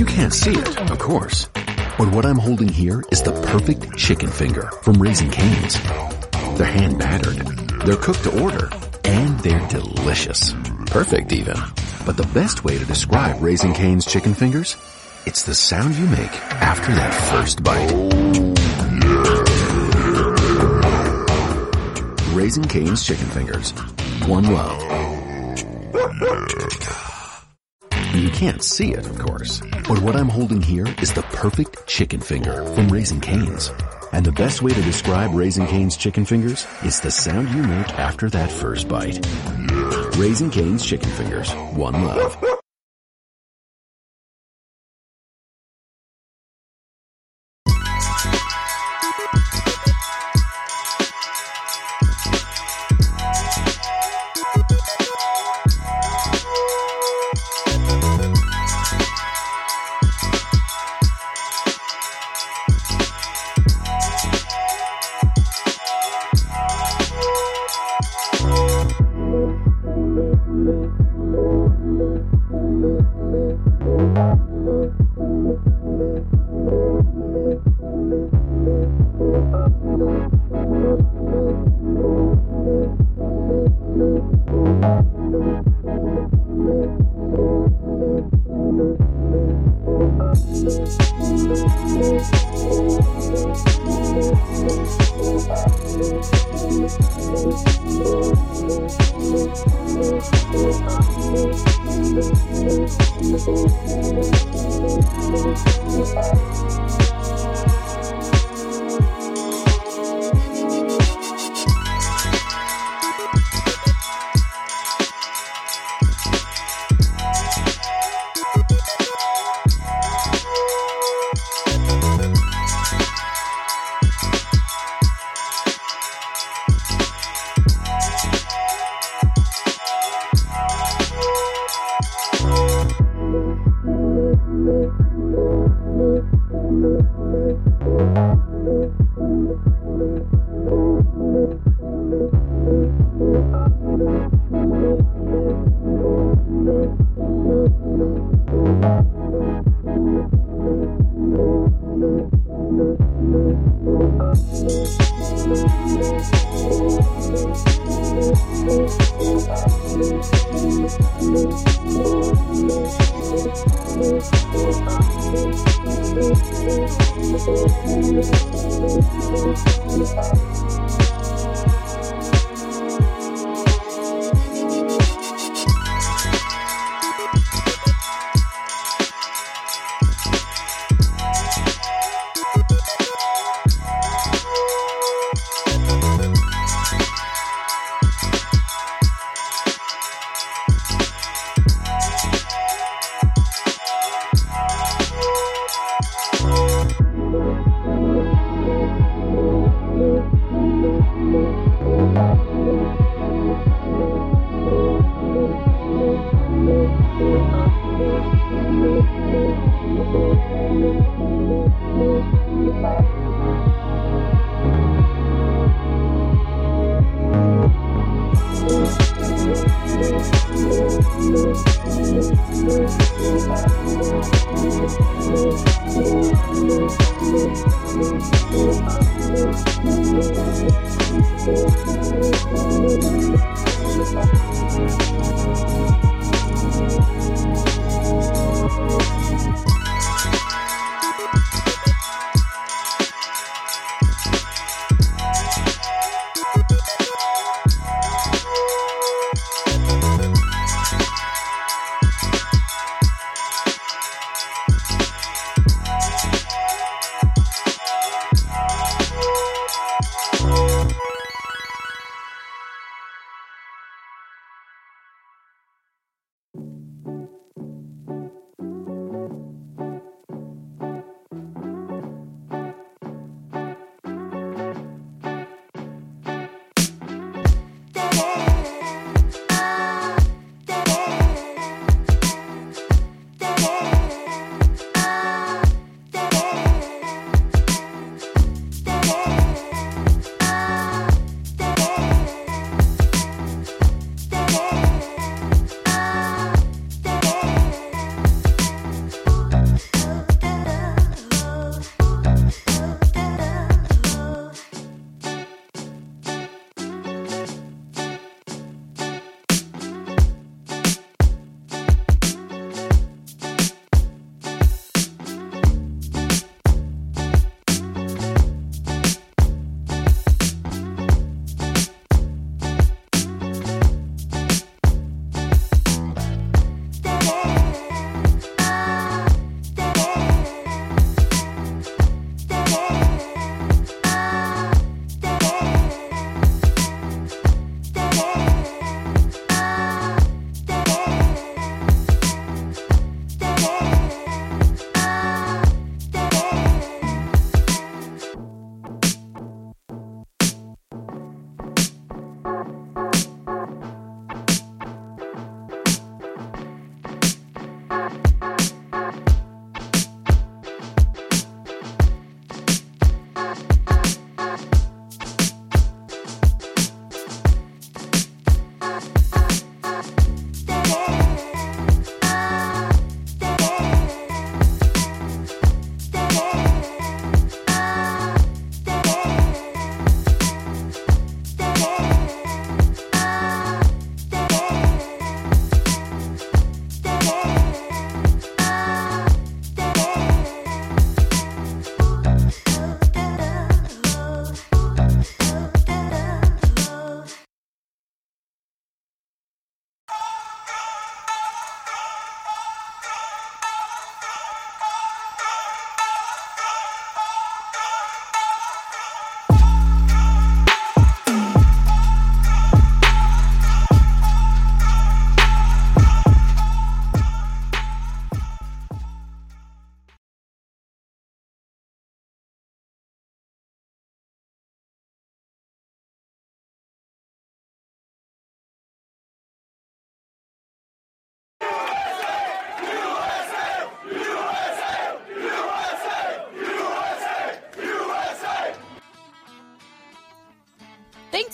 You can't see it, of course. But what I'm holding here is the perfect chicken finger from Raising Cane's. They're hand battered, they're cooked to order, and they're delicious. Perfect even. But the best way to describe Raising Cane's chicken fingers? It's the sound you make after that first bite. Raising Cane's chicken fingers. One love. You can't see it, of course. But what I'm holding here is the perfect chicken finger from Raising Cane's. And the best way to describe Raising Cane's chicken fingers is the sound you make after that first bite. Raising Cane's chicken fingers. One love.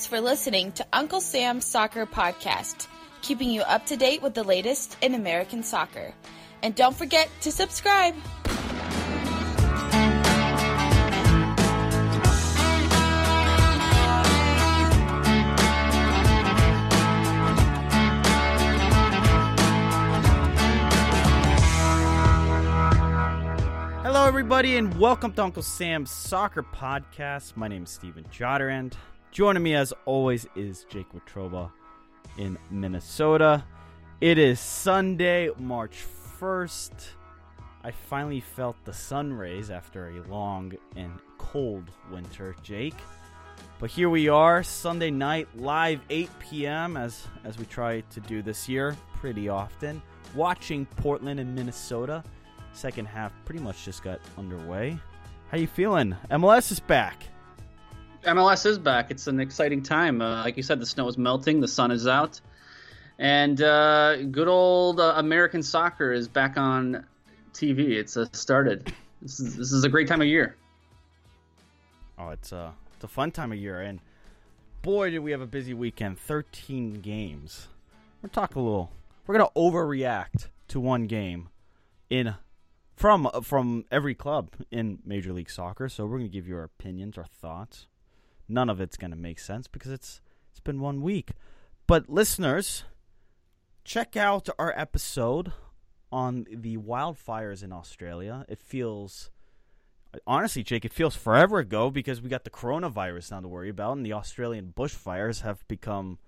For listening to Uncle Sam's Soccer Podcast, keeping you up to date with the latest in American soccer. And don't forget to subscribe. Hello, everybody, and welcome to Uncle Sam's Soccer Podcast. My name is Steven Jodderand. Joining me, as always, is Jake Watroba in Minnesota. It is Sunday, March 1st. I finally felt the sun rays after a long and cold winter, Jake. But here we are, Sunday night, live 8 p.m. as as we try to do this year pretty often. Watching Portland and Minnesota. Second half pretty much just got underway. How you feeling? MLS is back. MLS is back. It's an exciting time. Uh, like you said, the snow is melting, the sun is out, and uh, good old uh, American soccer is back on TV. It's uh, started. This is this is a great time of year. Oh, it's a it's a fun time of year, and boy, did we have a busy weekend. Thirteen games. We're talking a little. We're gonna overreact to one game in from from every club in Major League Soccer. So we're gonna give you our opinions, our thoughts. None of it's gonna make sense because it's it's been one week. But listeners, check out our episode on the wildfires in Australia. It feels honestly, Jake, it feels forever ago because we got the coronavirus now to worry about, and the Australian bushfires have become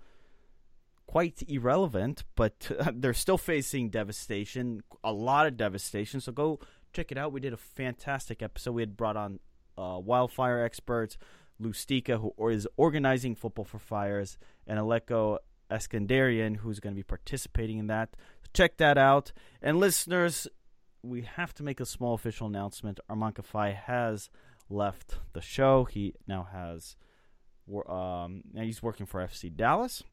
quite irrelevant, but they're still facing devastation, a lot of devastation. So go check it out. We did a fantastic episode. We had brought on uh, wildfire experts, Lustika, who is organizing Football for Fires, and Alecko Eskandarian, who's going to be participating in that. Check that out. And listeners, we have to make a small official announcement. Arman Kafai has left the show. He now has, um, he's working for FC Dallas.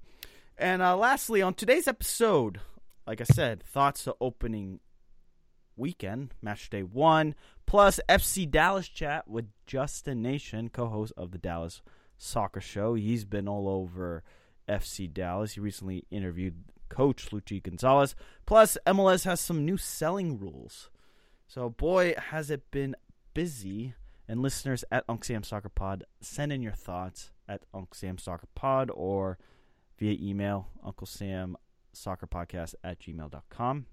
And uh, lastly, on today's episode, like I said, thoughts to opening weekend, match day one, plus FC Dallas chat with Justin Nation, co host of the Dallas Soccer Show. He's been all over FC Dallas. He recently interviewed coach Luchi Gonzalez. Plus, MLS has some new selling rules. So, boy, has it been busy. And listeners at Unc Sam Soccer Pod, send in your thoughts at Unc Sam Soccer Pod or via email, Uncle Sam Soccer Podcast at gmail.com.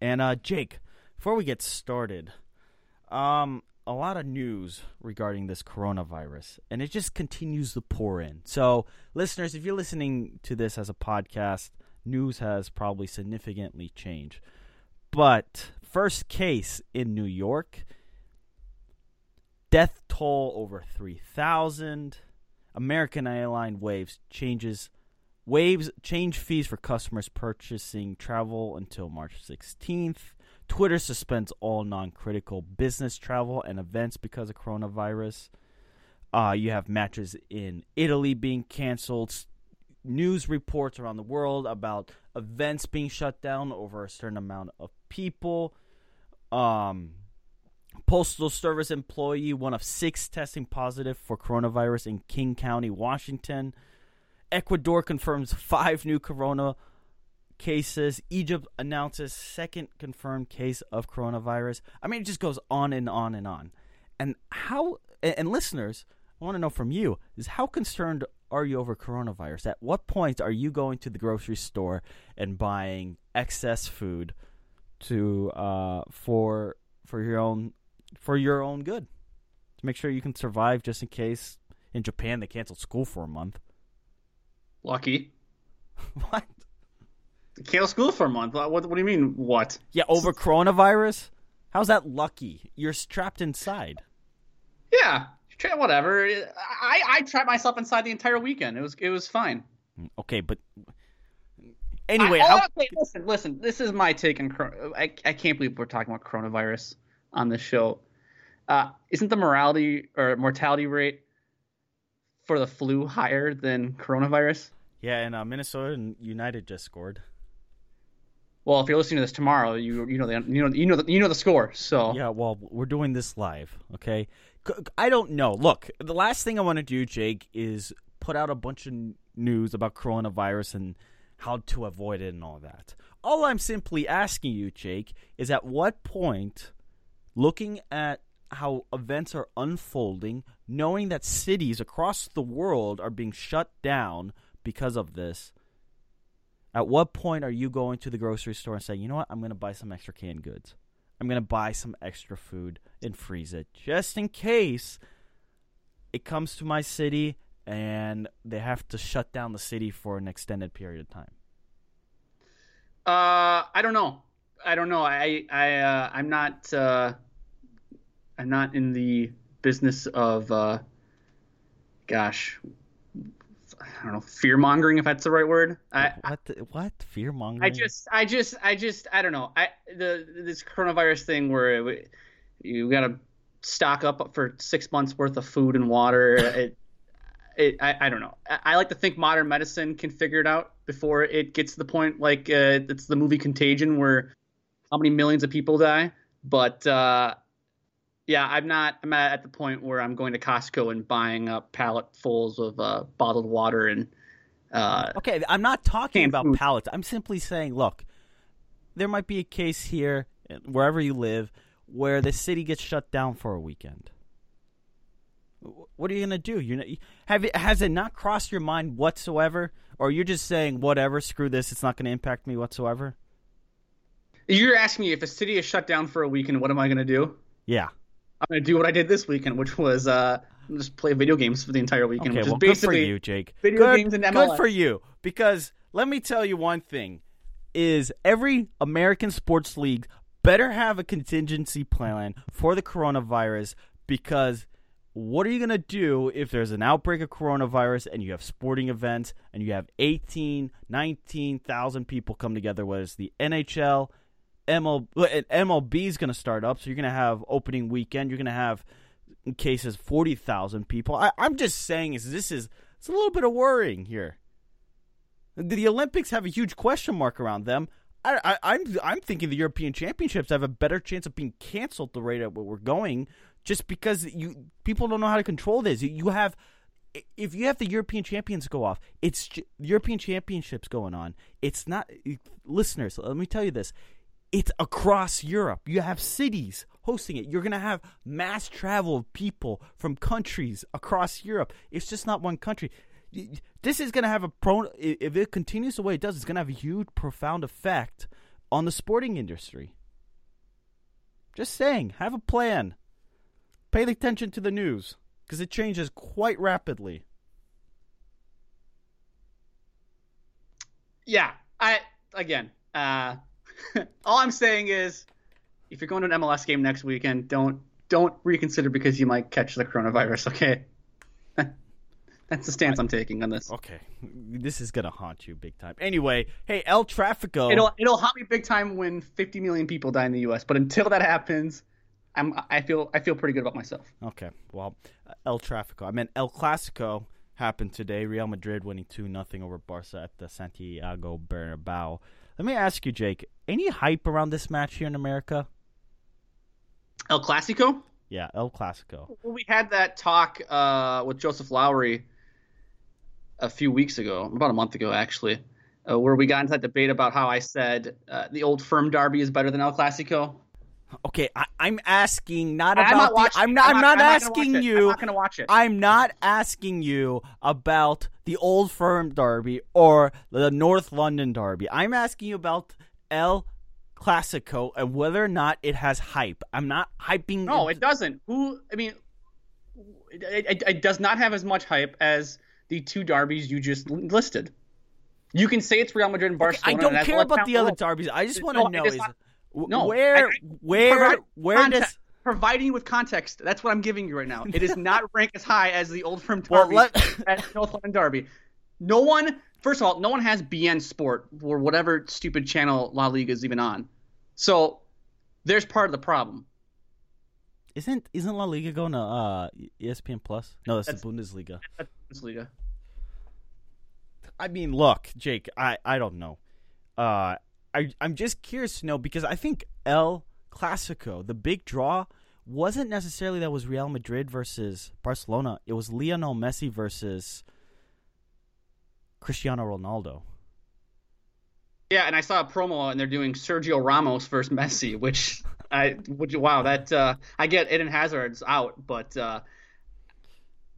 And uh, Jake, before we get started, um, a lot of news regarding this coronavirus, and it just continues to pour in. So, listeners, if you're listening to this as a podcast, news has probably significantly changed. But first case in New York, death toll over 3,000. American Airline Waives changes Waives change fees for customers purchasing travel until March 16th. Twitter suspends all non critical business travel and events because of coronavirus. Uh, you have matches in Italy being canceled. News reports around the world about events being shut down over a certain amount of people. Um, Postal Service employee, one of six testing positive for coronavirus in King County, Washington. Ecuador confirms five new corona cases. Egypt announces second confirmed case of coronavirus. I mean, it just goes on and on and on. And how? And listeners, I want to know from you: is how concerned are you over coronavirus? At what point are you going to the grocery store and buying excess food to uh, for for your own for your own good to make sure you can survive, just in case in Japan they canceled school for a month. Lucky. what? Cancel school for a month. What, what do you mean? What? Yeah, over coronavirus. How's that lucky? You're strapped inside. Yeah, whatever. I I trapped myself inside the entire weekend. It was it was fine. Okay, but anyway, I, how... okay, listen, listen. This is my take on. I I can't believe we're talking about coronavirus on this show. Uh, isn't the morality or mortality rate for the flu higher than coronavirus? Yeah, and uh, Minnesota and United just scored. Well, if you're listening to this tomorrow, you you know the you know you know the, you know the score. So yeah, well, we're doing this live, okay? I don't know. Look, the last thing I want to do, Jake, is put out a bunch of news about coronavirus and how to avoid it and all that. All I'm simply asking you, Jake, is at what point, looking at how events are unfolding, knowing that cities across the world are being shut down because of this, at what point are you going to the grocery store and saying, you know what, I'm going to buy some extra canned goods? I'm going to buy some extra food and freeze it just in case it comes to my city and they have to shut down the city for an extended period of time. Uh, I don't know. I don't know. I I uh, I'm not uh, I'm not in the business of uh, gosh, I don't know, fear mongering if that's the right word. I, what the, what fear mongering? I just I just I just I don't know. I the this coronavirus thing where it, you got to stock up for six months worth of food and water. it, it I, I don't know. I, I, like to think modern medicine can figure it out before it gets to the point like uh, it's the movie Contagion where how many millions of people die. But uh, yeah, I'm not. I'm at the point where I'm going to Costco and buying up palletfuls of uh, bottled water and. Uh, okay, I'm not talking about food. pallets. I'm simply saying, look, there might be a case here wherever you live where the city gets shut down for a weekend. What are you gonna do? You have it, has it not crossed your mind whatsoever, or you're just saying whatever, screw this, it's not going to impact me whatsoever? You're asking me if a city is shut down for a weekend, what am I going to do? Yeah, I'm to do what I did this weekend, which was uh, just play video games for the entire weekend. Okay, which well, is basically good for you, Jake. Video good, games and MLS. Good for you, because let me tell you one thing: is every American sports league better have a contingency plan for the coronavirus because what are you going to do if there's an outbreak of coronavirus and you have sporting events and you have 18, 19,000 people come together, whether it's the NHL, ML, MLB is going to start up, so you're going to have opening weekend. You're going to have, cases, 40,000 people. I, I'm just saying is this is it's a little bit of worrying here. The Olympics have a huge question mark around them. I, I, I'm I'm thinking the European Championships have a better chance of being canceled the rate at what we're going, just because you people don't know how to control this. You have if you have the European champions go off, it's European Championships going on. It's not listeners. Let me tell you this: it's across Europe. You have cities hosting it. You're going to have mass travel of people from countries across Europe. It's just not one country this is going to have a pro. If it continues the way it does, it's going to have a huge, profound effect on the sporting industry. Just saying, have a plan. Pay attention to the news because it changes quite rapidly. Yeah, I again, uh, all I'm saying is, if you're going to an MLS game next weekend, don't don't reconsider because you might catch the coronavirus. Okay. That's the stance I, am taking on this. Okay, this is gonna haunt you big time. Anyway, hey, El Trafico. It'll it'll haunt me big time when 50 million people die in the U.S. But until that happens, I'm I feel I feel pretty good about myself. Okay, well, El Trafico. I meant El Clasico happened today. Real Madrid winning two nothing over Barca at the Santiago Bernabeu. Let me ask you, Jake. Any hype around this match here in America? El Clasico. Yeah, El Clasico. Well, we had that talk uh, with Joseph Lowery a few weeks ago, about a month ago actually, uh, where we got into that debate about how I said uh, the old firm derby is better than El Clasico. Okay, I, am asking not about I'm not the. I'm not. I'm, I'm not, not, asking you. I'm not going to watch it. I'm not asking you about the old firm derby or the North London derby. I'm asking you about El Clasico and whether or not it has hype. I'm not hyping. No, it doesn't. Who? I mean, it, it, it does not have as much hype as the two derbies you just listed. You can say it's Real Madrid and Barcelona. Okay, I don't care about the other derbies. I just want to no, know is not, no, where I, I, where where context, does providing you with context. That's what I'm giving you right now. It is not ranked as high as the old firm derby well, let... North London Derby. No one, first of all, no one has beIN Sport or whatever stupid channel La Liga is even on. So there's part of the problem. Isn't isn't La Liga going to uh, ESPN Plus? No, that's, that's the Bundesliga. That's Bundesliga. I mean, look, Jake, I, I don't know. Uh, I I'm just curious to know because I think El Clasico, the big draw, wasn't necessarily that was Real Madrid versus Barcelona. It was Lionel Messi versus Cristiano Ronaldo. Yeah, and I saw a promo and they're doing Sergio Ramos versus Messi, which I would wow that uh, I get Eden Hazard's out, but uh,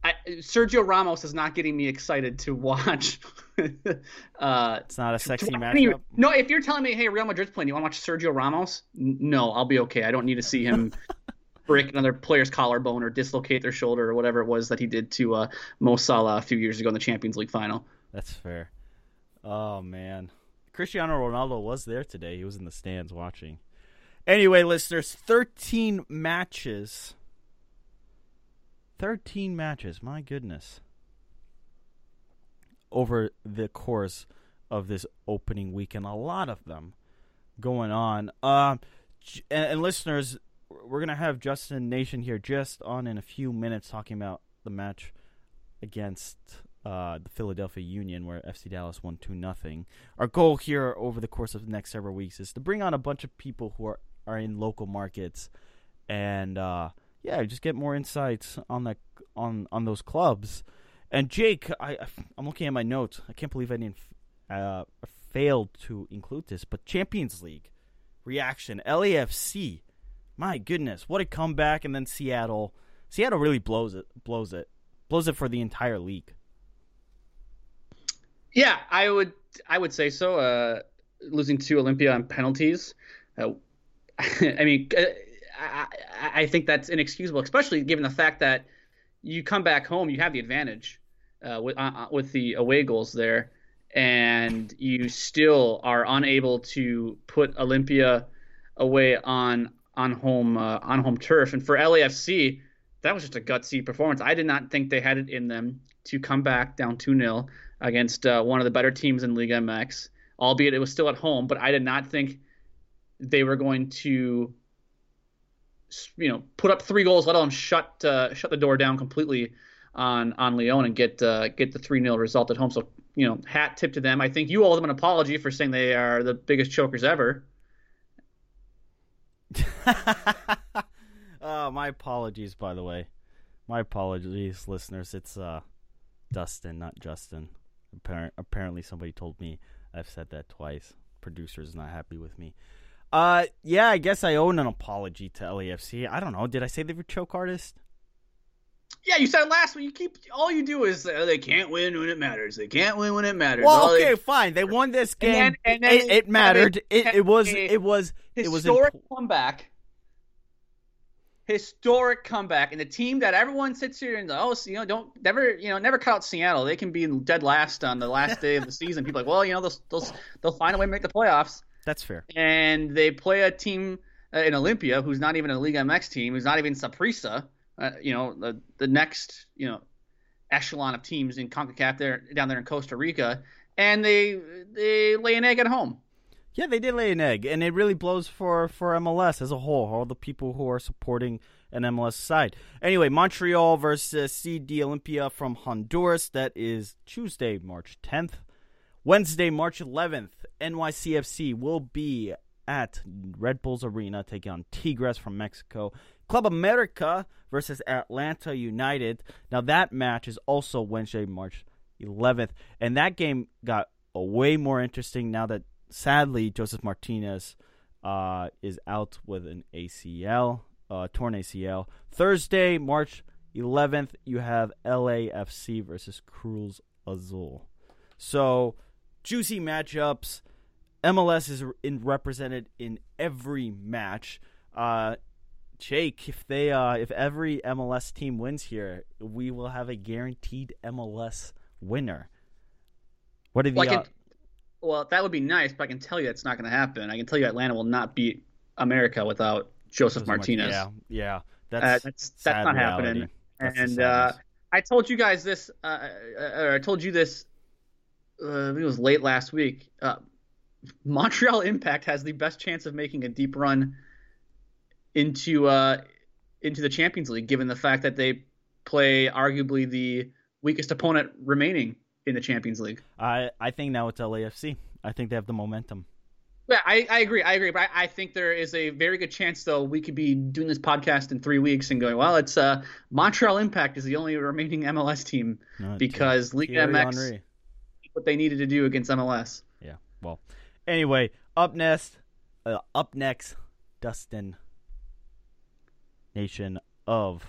I, Sergio Ramos is not getting me excited to watch. uh, it's not a sexy matchup. No, if you're telling me, hey, Real Madrid's playing, you want to watch Sergio Ramos? No, I'll be okay. I don't need to see him break another player's collarbone or dislocate their shoulder or whatever it was that he did to uh, Mo Salah a few years ago in the Champions League final. That's fair. Oh man, Cristiano Ronaldo was there today. He was in the stands watching. Anyway, listeners, 13 matches. 13 matches. My goodness. Over the course of this opening weekend, a lot of them going on. Um, and, and listeners, we're gonna have Justin Nation here just on in a few minutes talking about the match against uh, the Philadelphia Union, where FC Dallas won two nothing. Our goal here over the course of the next several weeks is to bring on a bunch of people who are, are in local markets, and uh, yeah, just get more insights on the on on those clubs. And Jake, I I'm looking at my notes. I can't believe I didn't uh, failed to include this, but Champions League reaction, LAFC. My goodness, what a comeback! And then Seattle. Seattle really blows it, blows it, blows it for the entire league. Yeah, I would I would say so. Uh, losing to Olimpia on penalties. Uh, I mean, uh, I, I, think that's inexcusable, especially given the fact that you come back home, you have the advantage uh, with uh, uh, with the away goals there, and you still are unable to put Olimpia away on on home on home turf. And for LAFC, that was just a gutsy performance. I did not think they had it in them to come back down 2 0 against uh, one of the better teams in Liga MX, albeit it was still at home. But I did not think they were going to, you know, put up three goals, let alone shut uh, shut the door down completely on on Lyon and get uh, get the three 0 result at home. So you know, hat tip to them. I think you owe them an apology for saying they are the biggest chokers ever. uh, my apologies, by the way. My apologies, listeners. It's uh, Dustin, not Justin. Apparent, apparently, somebody told me I've said that twice. Producer's not happy with me. Uh, yeah, I guess I owe an apology to LAFC. I don't know. Did I say they were choke artists? Yeah, you said last week. You keep all you do is uh, they can't win when it matters. They can't win when it matters. Well, all okay, they... fine. They won this game. And then, and then it, it, mattered. It, it, was. It was. It was historic imp- comeback historic comeback, and the team that everyone sits here and oh, you know, don't never, you know, never cut out Seattle. They can be dead last on the last day of the season. People like, well, you know, they'll they'll, they'll find a way to make the playoffs. That's fair. And they play a team uh, in Olimpia who's not even a Liga MX team, who's not even Saprissa. Uh, you know, the the next you know echelon of teams in Concacaf there down there in Costa Rica, and they they lay an egg at home. Yeah, they did lay an egg, and it really blows for, for MLS as a whole, all the people who are supporting an MLS side. Anyway, Montreal versus CD Olimpia from Honduras. That is Tuesday, March 10th. Wednesday, March 11th, NYCFC will be at Red Bulls Arena taking on Tigres from Mexico. Club America versus Atlanta United. Now, that match is also Wednesday, March 11th, and that game got way more interesting now that sadly, Josef Martinez uh, is out with an ACL, uh, torn ACL. Thursday, March 11th, you have LAFC versus Cruz Azul. So, juicy matchups. MLS is in, represented in every match. Uh, Jake, if they uh, if every MLS team wins here, we will have a guaranteed MLS winner. What the well, well, that would be nice, but I can tell you that's not going to happen. I can tell you Atlanta will not beat America without Josef Martinez. Yeah, yeah, that's uh, that's, that's not reality. happening. That's and uh, I told you guys this, uh, uh, or I told you this. Uh, it was late last week. Uh, Montreal Impact has the best chance of making a deep run into into the Champions League, given the fact that they play arguably the weakest opponent remaining in the Champions League. I I think now it's LAFC. I think they have the momentum. Yeah, I, I agree. I agree. But I, I, think there is a very good chance, though, we could be doing this podcast in three weeks and going, well, it's uh, Montreal Impact is the only remaining MLS team because Liga MX, what they needed to do against MLS. Yeah. Well, anyway, up next, uh, up next, Dustin Nation of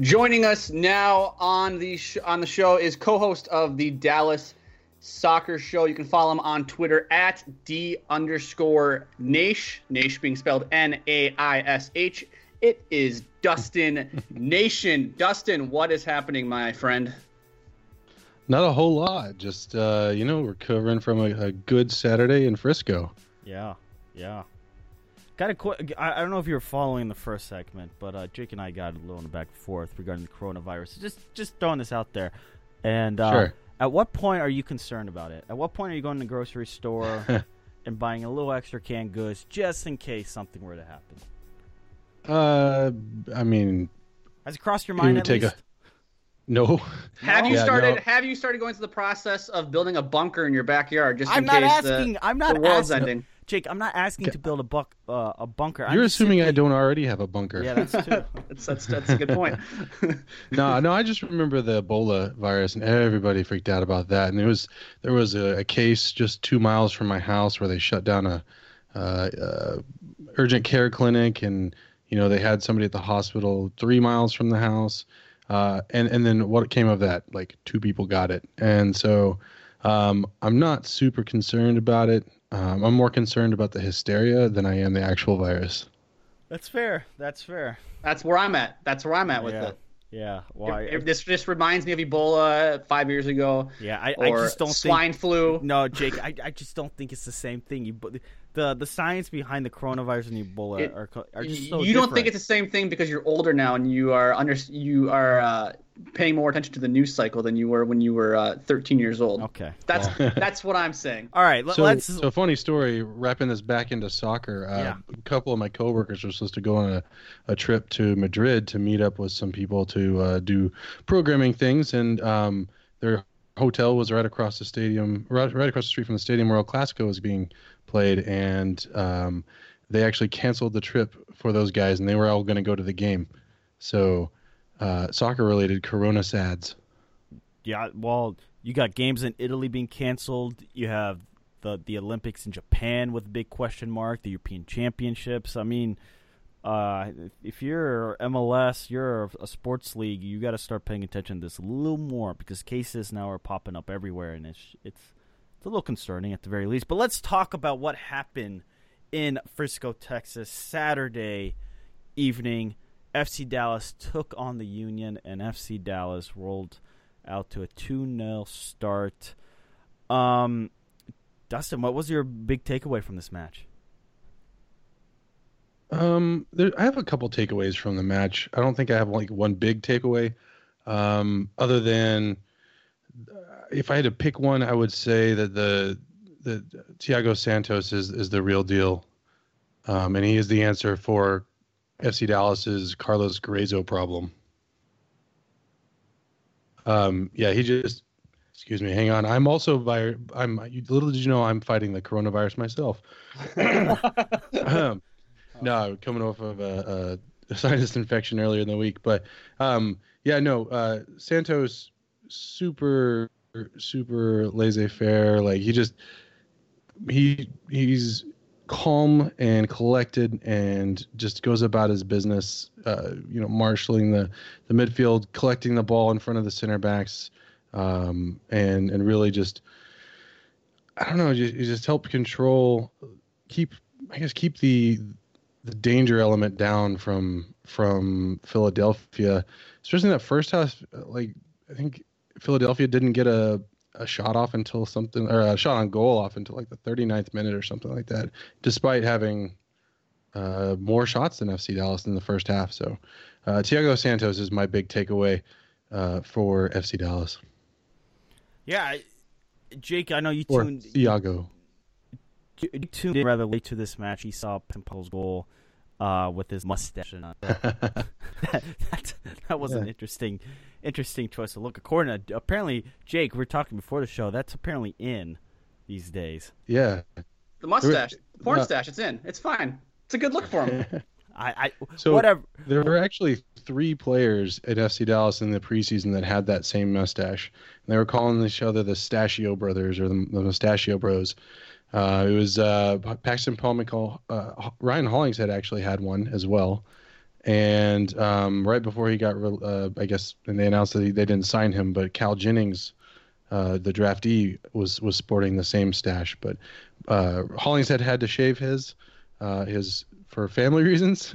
Joining us now on the sh- on the show is co-host of the Dallas Soccer Show. You can follow him on Twitter at d underscore Naish. Naish being spelled N A I S H. It is Dustin Nation. Dustin, what is happening, my friend? Not a whole lot. Just uh, you know, recovering from a, a good Saturday in Frisco. Yeah, yeah. Got a qu- I I don't know if you were following the first segment, but uh, Jake and I got a little in the back and forth regarding the coronavirus. Just just throwing this out there. And uh, Sure. at what point are you concerned about it? At what point are you going to the grocery store and buying a little extra canned goods just in case something were to happen? Uh, I mean, Has it crossed your mind at take a- no. Have you Yeah, started? no. Have you started going through the process of building a bunker in your backyard just I'm in case asking. the, I'm not the world's asking. ending? Jake, I'm not asking to build a buck, uh, a bunker. I'm You're just assuming I don't already have a bunker. Yeah, that's true. That's that's, that's a good point. no, no. I just remember the Ebola virus, and everybody freaked out about that. And there was there was a, a case just two miles from my house where they shut down a uh, uh, urgent care clinic, and you know they had somebody at the hospital three miles from the house. Uh, and and then what came of that? Like two people got it, and so um, I'm not super concerned about it. Um, I'm more concerned about the hysteria than I am the actual virus. That's fair. That's fair. That's where I'm at. That's where I'm at with yeah. it. Yeah. Well, If- if this just reminds me of Ebola five years ago, yeah. I, I just don't swine think. flu. No, Jake. I, I just don't think it's the same thing. You, the the science behind the coronavirus and Ebola It- are, co- are just so you don't think it's the same thing because you're older now and you are under you are uh, paying more attention to the news cycle than you were when you were uh, 13 years old. okay. That's that's what I'm saying. All right. Let, So, us so funny story. Wrapping this back into soccer, uh, Yeah. a couple of my coworkers were supposed to go on a, a trip to Madrid to meet up with some people to uh, do programming things, and um, their hotel was right across the stadium, right, right across the street from the stadium where El Clasico was being played, and um, they actually canceled the trip for those guys, and they were all going to go to the game. So, uh, soccer-related Corona sads. Yeah. Well, you got games in Italy being canceled. You have the the Olympics in Japan with a big question mark. The European Championships. I mean, Uh, if you're MLS, you're a sports league, you got to start paying attention to this a little more because cases now are popping up everywhere, and it's it's it's a little concerning at the very least. But let's talk about what happened in Frisco, Texas, Saturday evening. FC Dallas took on the Union, and FC Dallas rolled out to a 2 0 start. Um, Dustin, what was your big takeaway from this match? Um, there, I have a couple takeaways from the match. I don't think I have like one big takeaway, um, other than uh, if I had to pick one, I would say that the the Thiago Santos is is the real deal, um, and he is the answer for FC Dallas's Carlos Gruezo problem. Um, yeah, he just excuse me. Hang on, I'm also by I'm little did you know I'm fighting the coronavirus myself. no, coming off of a, a, sinus infection earlier in the week, but um, yeah, no, uh, Santos super super laissez-faire. Like he just he he's calm and collected and just goes about his business. Uh, you know, marshaling the the midfield, collecting the ball in front of the center backs, um, and and really just I don't know, just help control, keep I guess keep the the danger element down from from Philadelphia, especially in that first half. Like I think Philadelphia didn't get a a shot off until something or a shot on goal off until like the 39th minute or something like that, despite having uh, more shots than FC Dallas in the first half. So uh, Thiago Santos is my big takeaway uh, for FC Dallas. Yeah, Jake, I know you or tuned. Thiago. You tuned in rather late to this match. He saw Pomykal's goal uh, with his mustache. And, uh, that, that, that was yeah. an interesting interesting choice to look. According to apparently Jake, we are talking before the show. That's apparently in these days. Yeah, the mustache, the porn stash. It's in. It's fine. It's a good look for him. I, I so whatever. There were actually three players at FC Dallas in the preseason that had that same mustache. And they were calling each other the Stachio Brothers or the, the Mustachio Bros. Uh, it was uh, Paxton Pomykal. Uh, Ryan Hollingshead actually had one as well. And um, right before he got, uh, I guess, and they announced that he, they didn't sign him, but Cal Jennings, uh, the draftee, was was sporting the same stash. But uh, Hollingshead had to shave his, uh, his for family reasons,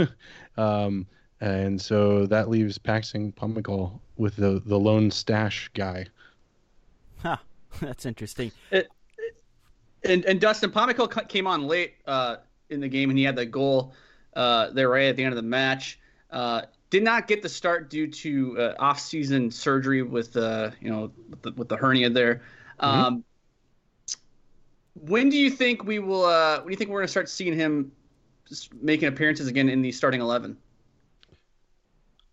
um, and so that leaves Paxton Pomykal with the the lone stash guy. Huh, that's interesting. It, and and Dustin Pomykal came on late uh, in the game, and he had the goal uh, there right at the end of the match. Uh, did not get the start due to uh, off-season surgery with uh, you know with the, with the hernia there. Mm-hmm. Um, when do you think we will? Uh, when do you think we're going to start seeing him making appearances again in the starting eleven?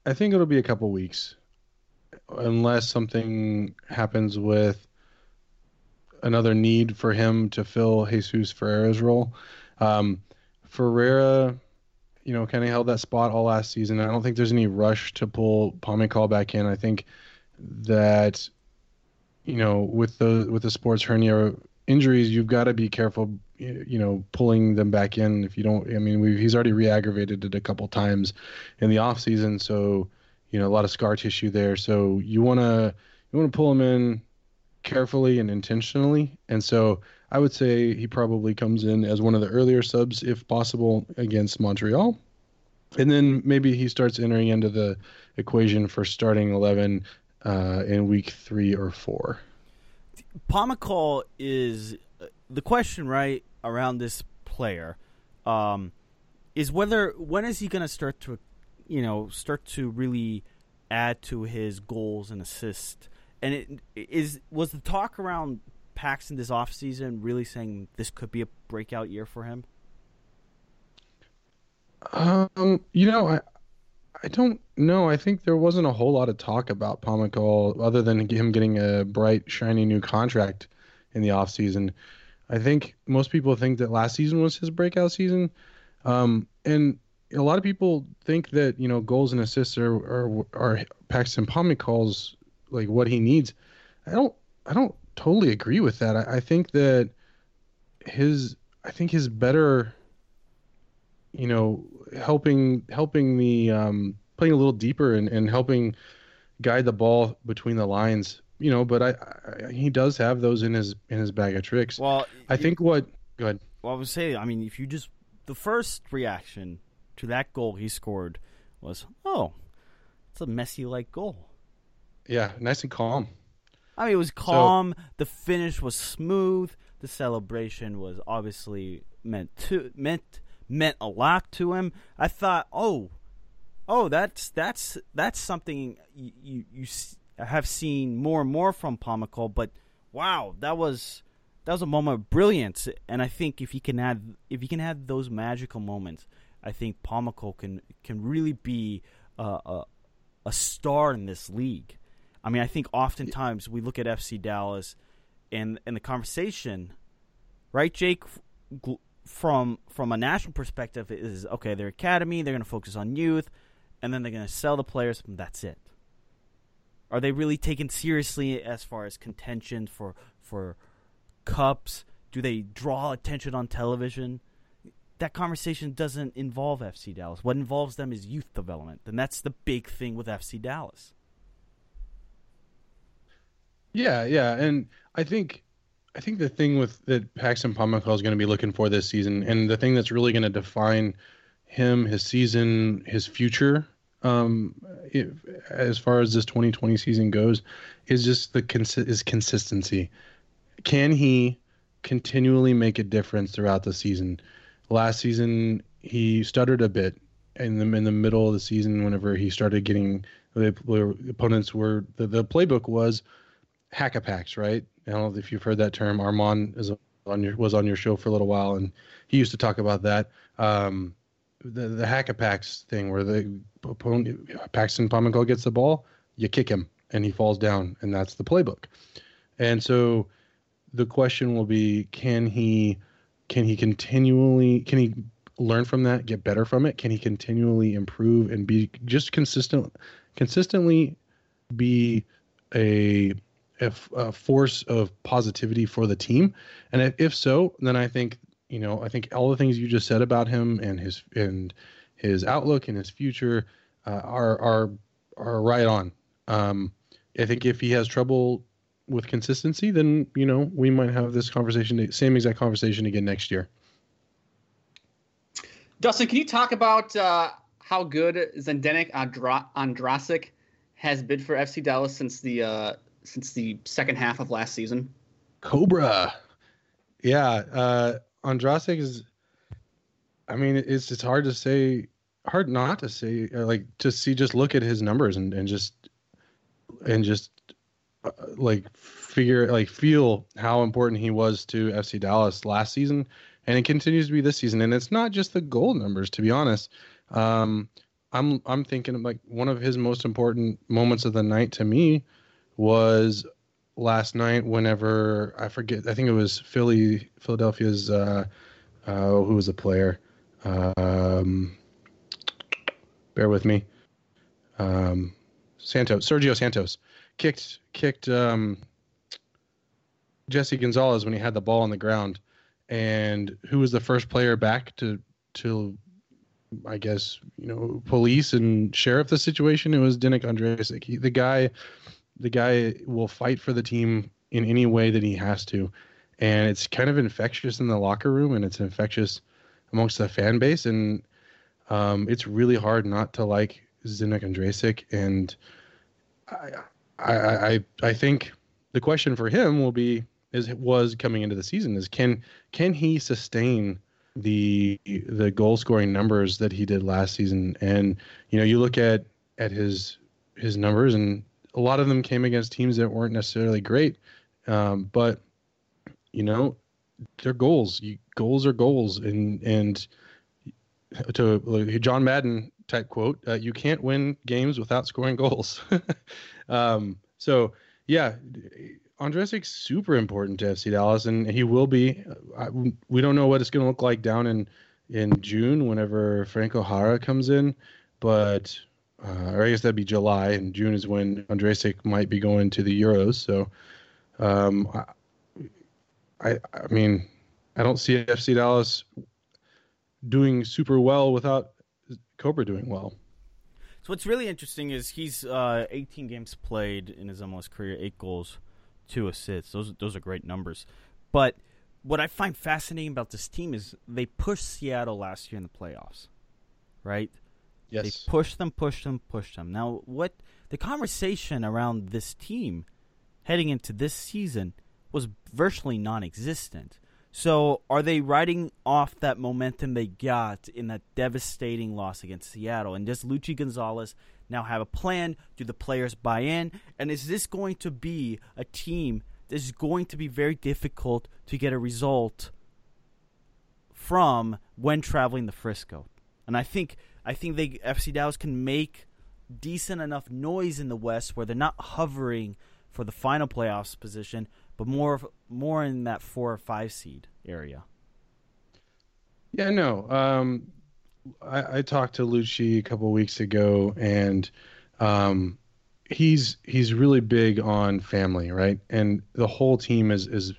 I think it'll be a couple weeks, unless something happens with another need for him to fill Jesus Ferreira's role. Um, Ferreira you know, kind of held that spot all last season. I don't think there's any rush to pull Pomykal back in. I think that, you know, with the with the sports hernia injuries, you've got to be careful, you know, pulling them back in. If you don't, I mean, he's already re-aggravated it a couple times in the off season, so you know, a lot of scar tissue there. So you wanna you wanna pull him in carefully and intentionally, and so I would say he probably comes in as one of the earlier subs, if possible, against Montreal. And then maybe he starts entering into the equation for starting 11 uh, in week three or four. Pomykal is uh, the question, right, around this player um, is whether when is he going to start to, you know, start to really add to his goals and assists. And it is was the talk around Paxton this offseason really saying this could be a breakout year for him? Um, you know, I I don't know. I think there wasn't a whole lot of talk about Pomykal other than him getting a bright, shiny new contract in the offseason. I think most people think that last season was his breakout season. Um, and a lot of people think that, you know, goals and assists are, are, are Paxton Pomykal's like what he needs. I don't I don't totally agree with that. I, I think that his I think his better you know, helping helping the um, playing a little deeper and, and helping guide the ball between the lines. You know, but I, I he does have those in his in his bag of tricks. Well, I think what go ahead. Well, I would say, I mean, if you just the first reaction to that goal he scored was, oh, it's a messy like goal. Yeah, nice and calm. I mean, it was calm. So, the finish was smooth. The celebration was obviously meant to meant meant a lot to him. I thought, oh, oh, that's that's that's something you you, you have seen more and more from Pomykal. But wow, that was that was a moment of brilliance. And I think if you can add if you can have those magical moments, I think Pomykal can can really be a, a, a star in this league. I mean, I think oftentimes we look at FC Dallas and and the conversation, right, Jake, from from a national perspective is okay. Their academy, they're going to focus on youth, and then they're going to sell the players. And that's it. Are they really taken seriously as far as contention for for cups? Do they draw attention on television? That conversation doesn't involve FC Dallas. What involves them is youth development, and that's the big thing with FC Dallas. Yeah, yeah, and I think I think the thing with that Paxton Pomykal is going to be looking for this season, and the thing that's really going to define him, his season, his future, um, if, as far as this 2020 season goes, is just the cons- is consistency. Can he continually make a difference throughout the season? Last season, he stuttered a bit in the in the middle of the season. Whenever he started getting the, the opponents were the, the playbook was hack-a-packs, right? I don't know if you've heard that term. Armand is on your was on your show for a little while, and he used to talk about that. Um, the the hack-a-packs thing, where the opponent Paxton Pomykal gets the ball, you kick him, and he falls down, and that's the playbook. And so, the question will be: Can he can he continually can he learn from that, get better from it? Can he continually improve and be just consistent, consistently be a a, a force of positivity for the team? And if, if so, then I think you know I think all the things you just said about him and his and his outlook and his future uh, are are are right on. Um, I think if he has trouble with consistency, then you know we might have this conversation, the same exact conversation again next year. Dustin, can you talk about uh, how good Zdeněk Andra- has been for FC Dallas since the uh, since the second half of last season? Cobra. Yeah, uh, Ondrášek is. I mean, it's it's hard to say, hard not to say. Uh, like to see, just look at his numbers and and just and just uh, like figure like feel how important he was to FC Dallas last season, and it continues to be this season. And it's not just the goal numbers, to be honest. Um, I'm I'm thinking like one of his most important moments of the night to me was last night whenever I forget I think it was Philly Philadelphia's uh, uh, who was a player? Um, bear with me. Um, Santos Sergio Santos kicked kicked um, Jesse Gonzalez when he had the ball on the ground. And who was the first player back to to I guess you know police and sheriff the situation? It was Zdeněk Ondrášek the guy the guy will fight for the team in any way that he has to. And it's kind of infectious in the locker room and it's infectious amongst the fan base. And um, it's really hard not to like Zdeněk Ondrášek. And I, I, I, I think the question for him will be, is was coming into the season is can can he sustain the the goal scoring numbers that he did last season and you know you look at at his his numbers and a lot of them came against teams that weren't necessarily great, um, but you know, they're goals. You, goals are goals, and and to like, John Madden type quote, uh, you can't win games without scoring goals. um, so yeah, Ondrášek's super important to FC Dallas, and he will be. I, we don't know what it's going to look like down in in June whenever Franco Jara comes in, but uh, or I guess that'd be July, and June is when Ondrášek might be going to the Euros. So, um, I, I, I mean, I don't see FC Dallas doing super well without Cobra doing well. So what's really interesting is he's uh, 18 games played in his MLS career, eight goals, two assists. Those those are great numbers. But what I find fascinating about this team is they pushed Seattle last year in the playoffs, right? Yes. They pushed them, pushed them, pushed them. Now, what the conversation around this team heading into this season was virtually non-existent. So, are they riding off that momentum they got in that devastating loss against Seattle? And does Luchi Gonzalez now have a plan? Do the players buy in? And is this going to be a team that is going to be very difficult to get a result from when traveling to Frisco? And I think I think they FC Dallas can make decent enough noise in the West where they're not hovering for the final playoffs position, but more more in that four or five seed area. Yeah, no. Um, I, I, talked to Luchi a couple weeks ago, and um, he's he's really big on family, right? And the whole team is is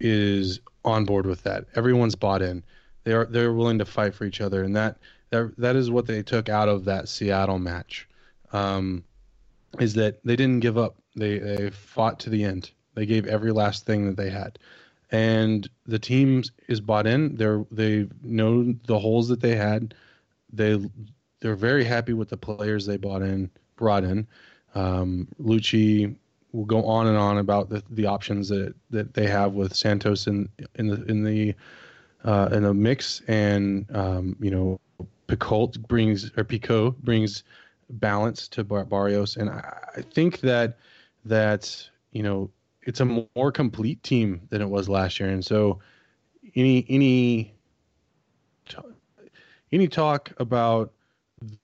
is on board with that. Everyone's bought in. They are they're willing to fight for each other, and that that that is what they took out of that Seattle match. Um, is that they didn't give up. They they fought to the end. They gave every last thing that they had, and the team is bought in. They're they know the holes that they had. They they're very happy with the players they bought in brought in. Um, Luchi will go on and on about the, the options that, that they have with Santos in in the in the uh, in the mix, and um, you know, Picoult brings or Pico brings balance to Bar- Barrios, and I, I think that that you know it's a more complete team than it was last year, and so any any any talk about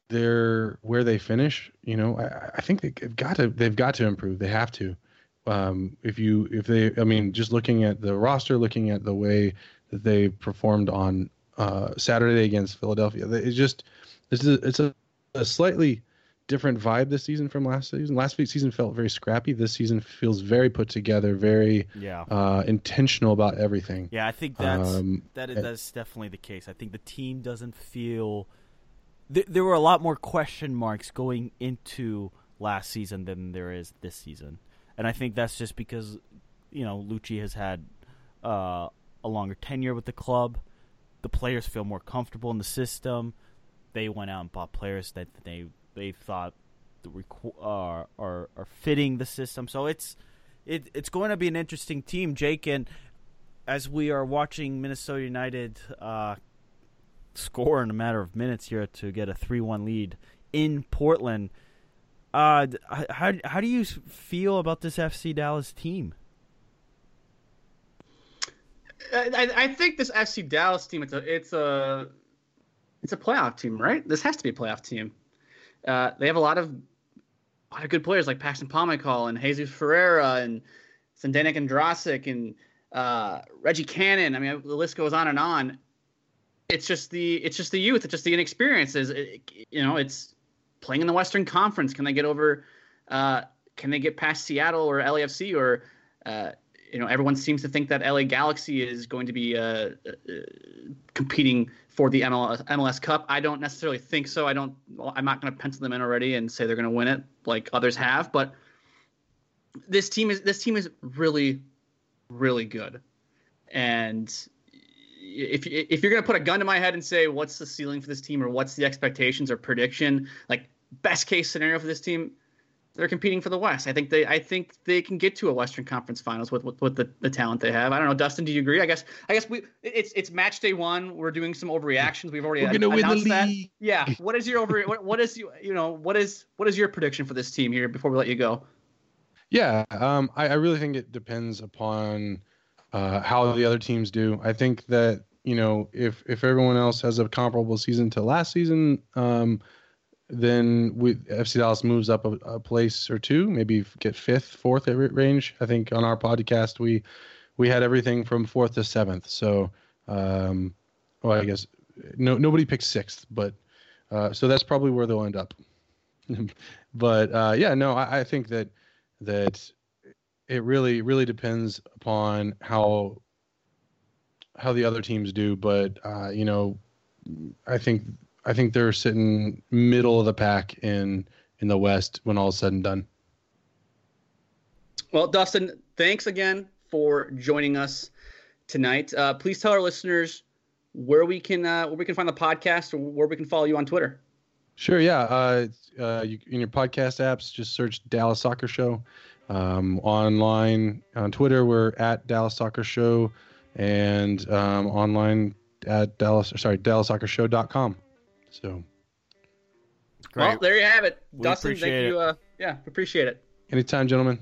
their where they finish, you know, I, I think they've got to they've got to improve. They have to. Um, if you if they, I mean, just looking at the roster, looking at the way that they performed on uh, Saturday against Philadelphia, it's just it's a, it's a, a slightly different vibe this season from last season. Last week's season felt very scrappy. This season feels very put together, very yeah. uh, intentional about everything. Yeah, I think that's um, that is that's definitely the case. I think the team doesn't feel th- there were a lot more question marks going into last season than there is this season, and I think that's just because you know Luchi has had uh, a longer tenure with the club. The players feel more comfortable in the system. They went out and bought players that they they thought are are are fitting the system. So it's it it's going to be an interesting team, Jake. And as we are watching Minnesota United uh, score in a matter of minutes here to get a three one lead in Portland, uh, how how do you feel about this FC Dallas team? I, I think this FC Dallas team it's a it's a it's a playoff team, right? This has to be a playoff team. Uh, they have a lot of a lot of good players like Paxton Pomykal and Jesus Ferreira and Zdenek Ondrasek and uh, Reggie Cannon. I mean, the list goes on and on. It's just the it's just the youth. It's just the inexperiences. It, you know, it's playing in the Western Conference. Can they get over? Uh, can they get past Seattle or LAFC or uh, you know everyone seems to think that LA Galaxy is going to be uh, uh, competing for the MLS, MLS Cup. I don't necessarily think so. I don't. I'm not going to pencil them in already and say they're going to win it like others have. But this team is this team is really, really good. And if if you're going to put a gun to my head and say what's the ceiling for this team or what's the expectations or prediction, like best case scenario for this team, they're competing for the West. I think they I think they can get to a Western Conference Finals with with, with the, the talent they have. I don't know, Dustin. Do you agree? I guess I guess we it's it's match day one. We're doing some overreactions. We've already announced that. Yeah. What is your over? what, what is you you know what is what is your prediction for this team here before we let you go? Yeah, um, I, I really think it depends upon uh, how the other teams do. I think that you know if if everyone else has a comparable season to last season. Um, then we, FC Dallas moves up a, a, place or two, maybe get fifth, fourth range. I think on our podcast we we had everything from fourth to seventh. So, um, well, I guess no nobody picked sixth, but uh, so that's probably where they'll end up. but uh, yeah, no, I, I think that that it really really depends upon how how the other teams do. But uh, you know, I think I think they're sitting middle of the pack in in the West when all is said and done. Well, Dustin, thanks again for joining us tonight. Uh, please tell our listeners where we can uh, where we can find the podcast or where we can follow you on Twitter. Sure, yeah. Uh, uh, you, in your podcast apps, just search Dallas Soccer Show. Um, online on Twitter, we're at Dallas Soccer Show, and um, online at Dallas. Sorry, DallasSoccerShow.com. So, Great. well, there you have it, we Dustin. Thank it. you. Uh, yeah, appreciate it. Anytime, gentlemen.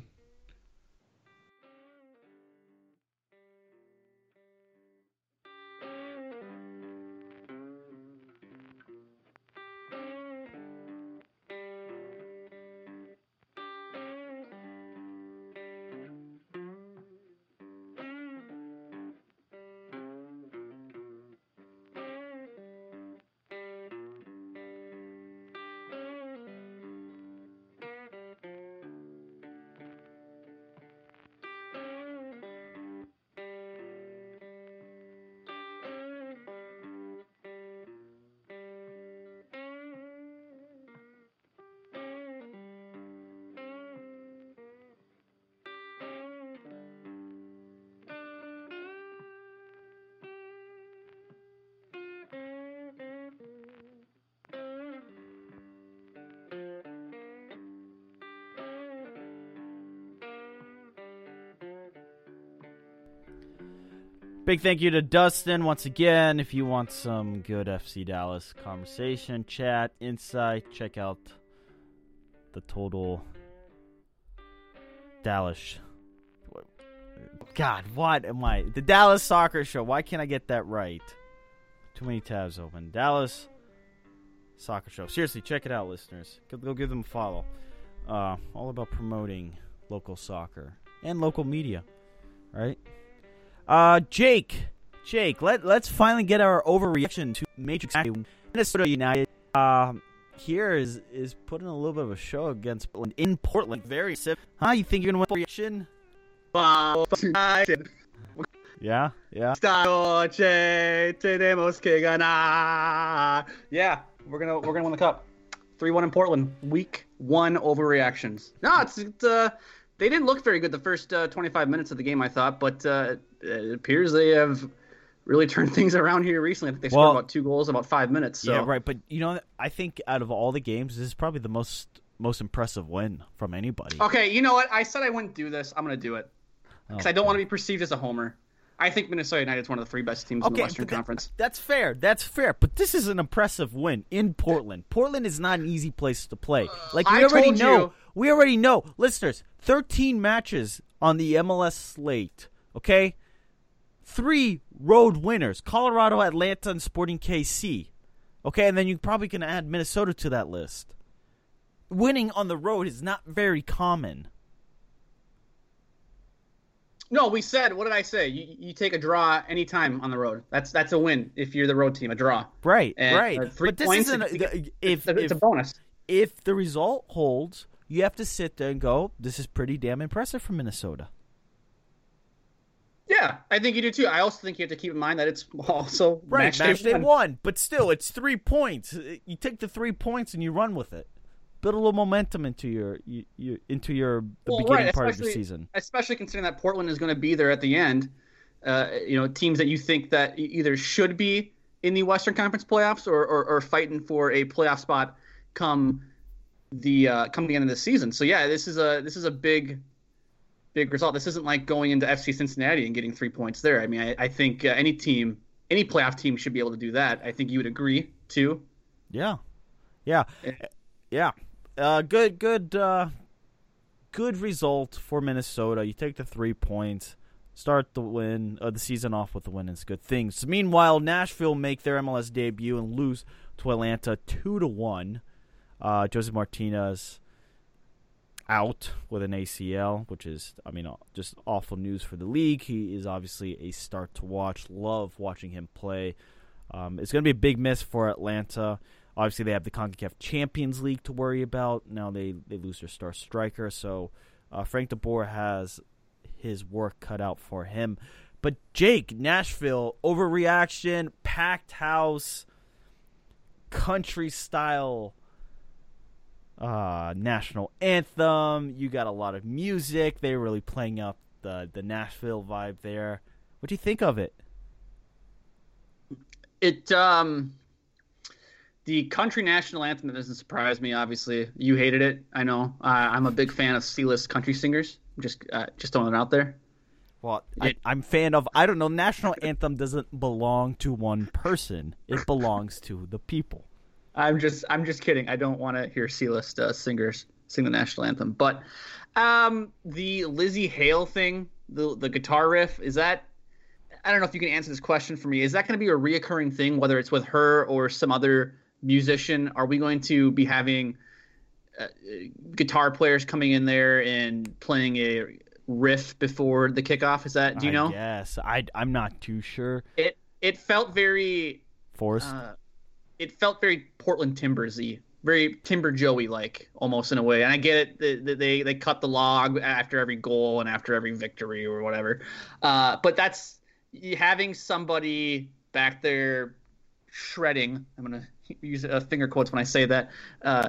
Big thank you to Dustin once again. If you want some good FC Dallas conversation, chat, insight, check out the total Dallas. God, what am I? The Dallas Soccer Show. Why can't I get that right? Too many tabs open. Dallas Soccer Show. Seriously, check it out, listeners. Go, give them a follow. Uh, all about promoting local soccer and local media, right? Uh, Jake, Jake, let let's finally get our overreaction to Matrix Minnesota United. Uh, here is is putting a little bit of a show against Portland in Portland. Very sick. Huh? You think you're gonna win reaction? Yeah, yeah. Tenemos que ganar. Yeah, we're gonna we're gonna win the cup. Three one in Portland. Week one overreactions. No, it's, it's uh they didn't look very good the first uh, 25 minutes of the game, I thought, but uh, it appears they have really turned things around here recently. I think they scored Well- about two goals in about five minutes. So. Yeah, right. But you know, I think out of all the games, this is probably the most most impressive win from anybody. Okay, you know what? I said I wouldn't do this. I'm gonna do it because Oh, I don't want to be perceived as a homer. I think Minnesota United is one of the three best teams in the Western that- Conference. That's fair. That's fair. But this is an impressive win in Portland. Portland is not an easy place to play. Like we I already know. you. We already know. Listeners, 13 matches on the MLS slate, okay? 3 road winners. Colorado, Atlanta, and Sporting KC. Okay, and then you probably can add Minnesota to that list. Winning on the road is not very common. No, we said. What did I say? You, you take a draw anytime on the road. That's that's a win if you're the road team. A draw. Right, And, right. uh, three but this points, isn't if if, It's a, if, it's a bonus. if the result holds, you have to sit there and go, "This is pretty damn impressive for Minnesota." Yeah, I think you do too. I also think you have to keep in mind that it's also Right, match, match, day one. one, but still, it's three points. You take the three points and you run with it. Build a little momentum into your, you, you, into your the Well, beginning right, part of the season. especially considering that Portland is going to be there at the end. Uh, you know, teams that you think that either should be in the Western Conference playoffs or, or, or fighting for a playoff spot come the uh, come the end of the season. So yeah, this is a this is a big big result. This isn't like going into FC Cincinnati and getting three points there. I mean, I, I think uh, any team, any playoff team should be able to do that. I think you would agree too. Yeah, yeah, Eh. yeah. Uh, good, good, uh, good result for Minnesota. You take the three points, start the win, uh, the season off with the win. It's good things. Meanwhile, Nashville make their MLS debut and lose to Atlanta two to one. Uh, Josef Martinez out with an ACL, which is, I mean, uh, just awful news for the league. He is obviously a start to watch. Love watching him play. Um, it's going to be a big miss for Atlanta. Obviously, they have the CONCACAF Champions League to worry about. Now they, they lose their star striker, so uh, Frank DeBoer has his work cut out for him. But Jake, Nashville, overreaction, packed house. country style uh, national anthem. You got a lot of music. They're really playing up the the Nashville vibe there. What do you think of it? It um the country national anthem doesn't surprise me. Obviously, you hated it. I know. Uh, I'm a big fan of C-list country singers. Just uh, just throwing it out there. Well, I, I'm fan of. I don't know. National anthem doesn't belong to one person. It belongs to the people. I'm just I'm just kidding. I don't want to hear C-list uh, singers sing the national anthem. But um, the Lzzy Hale thing, the the guitar riff, is that I don't know if you can answer this question for me. Is that going to be a reoccurring thing, whether it's with her or some other musician? Are we going to be having uh, guitar players coming in there and playing a riff before the kickoff? Is that do you know? Yes, I I'm not too sure. It it felt very Forced. uh, it felt very Portland Timbersy, very Timber Joey like almost in a way. And I get it that that they they cut the log after every goal and after every victory or whatever. Uh, but that's having somebody back there shredding. I'm gonna use uh, finger quotes when I say that. Uh,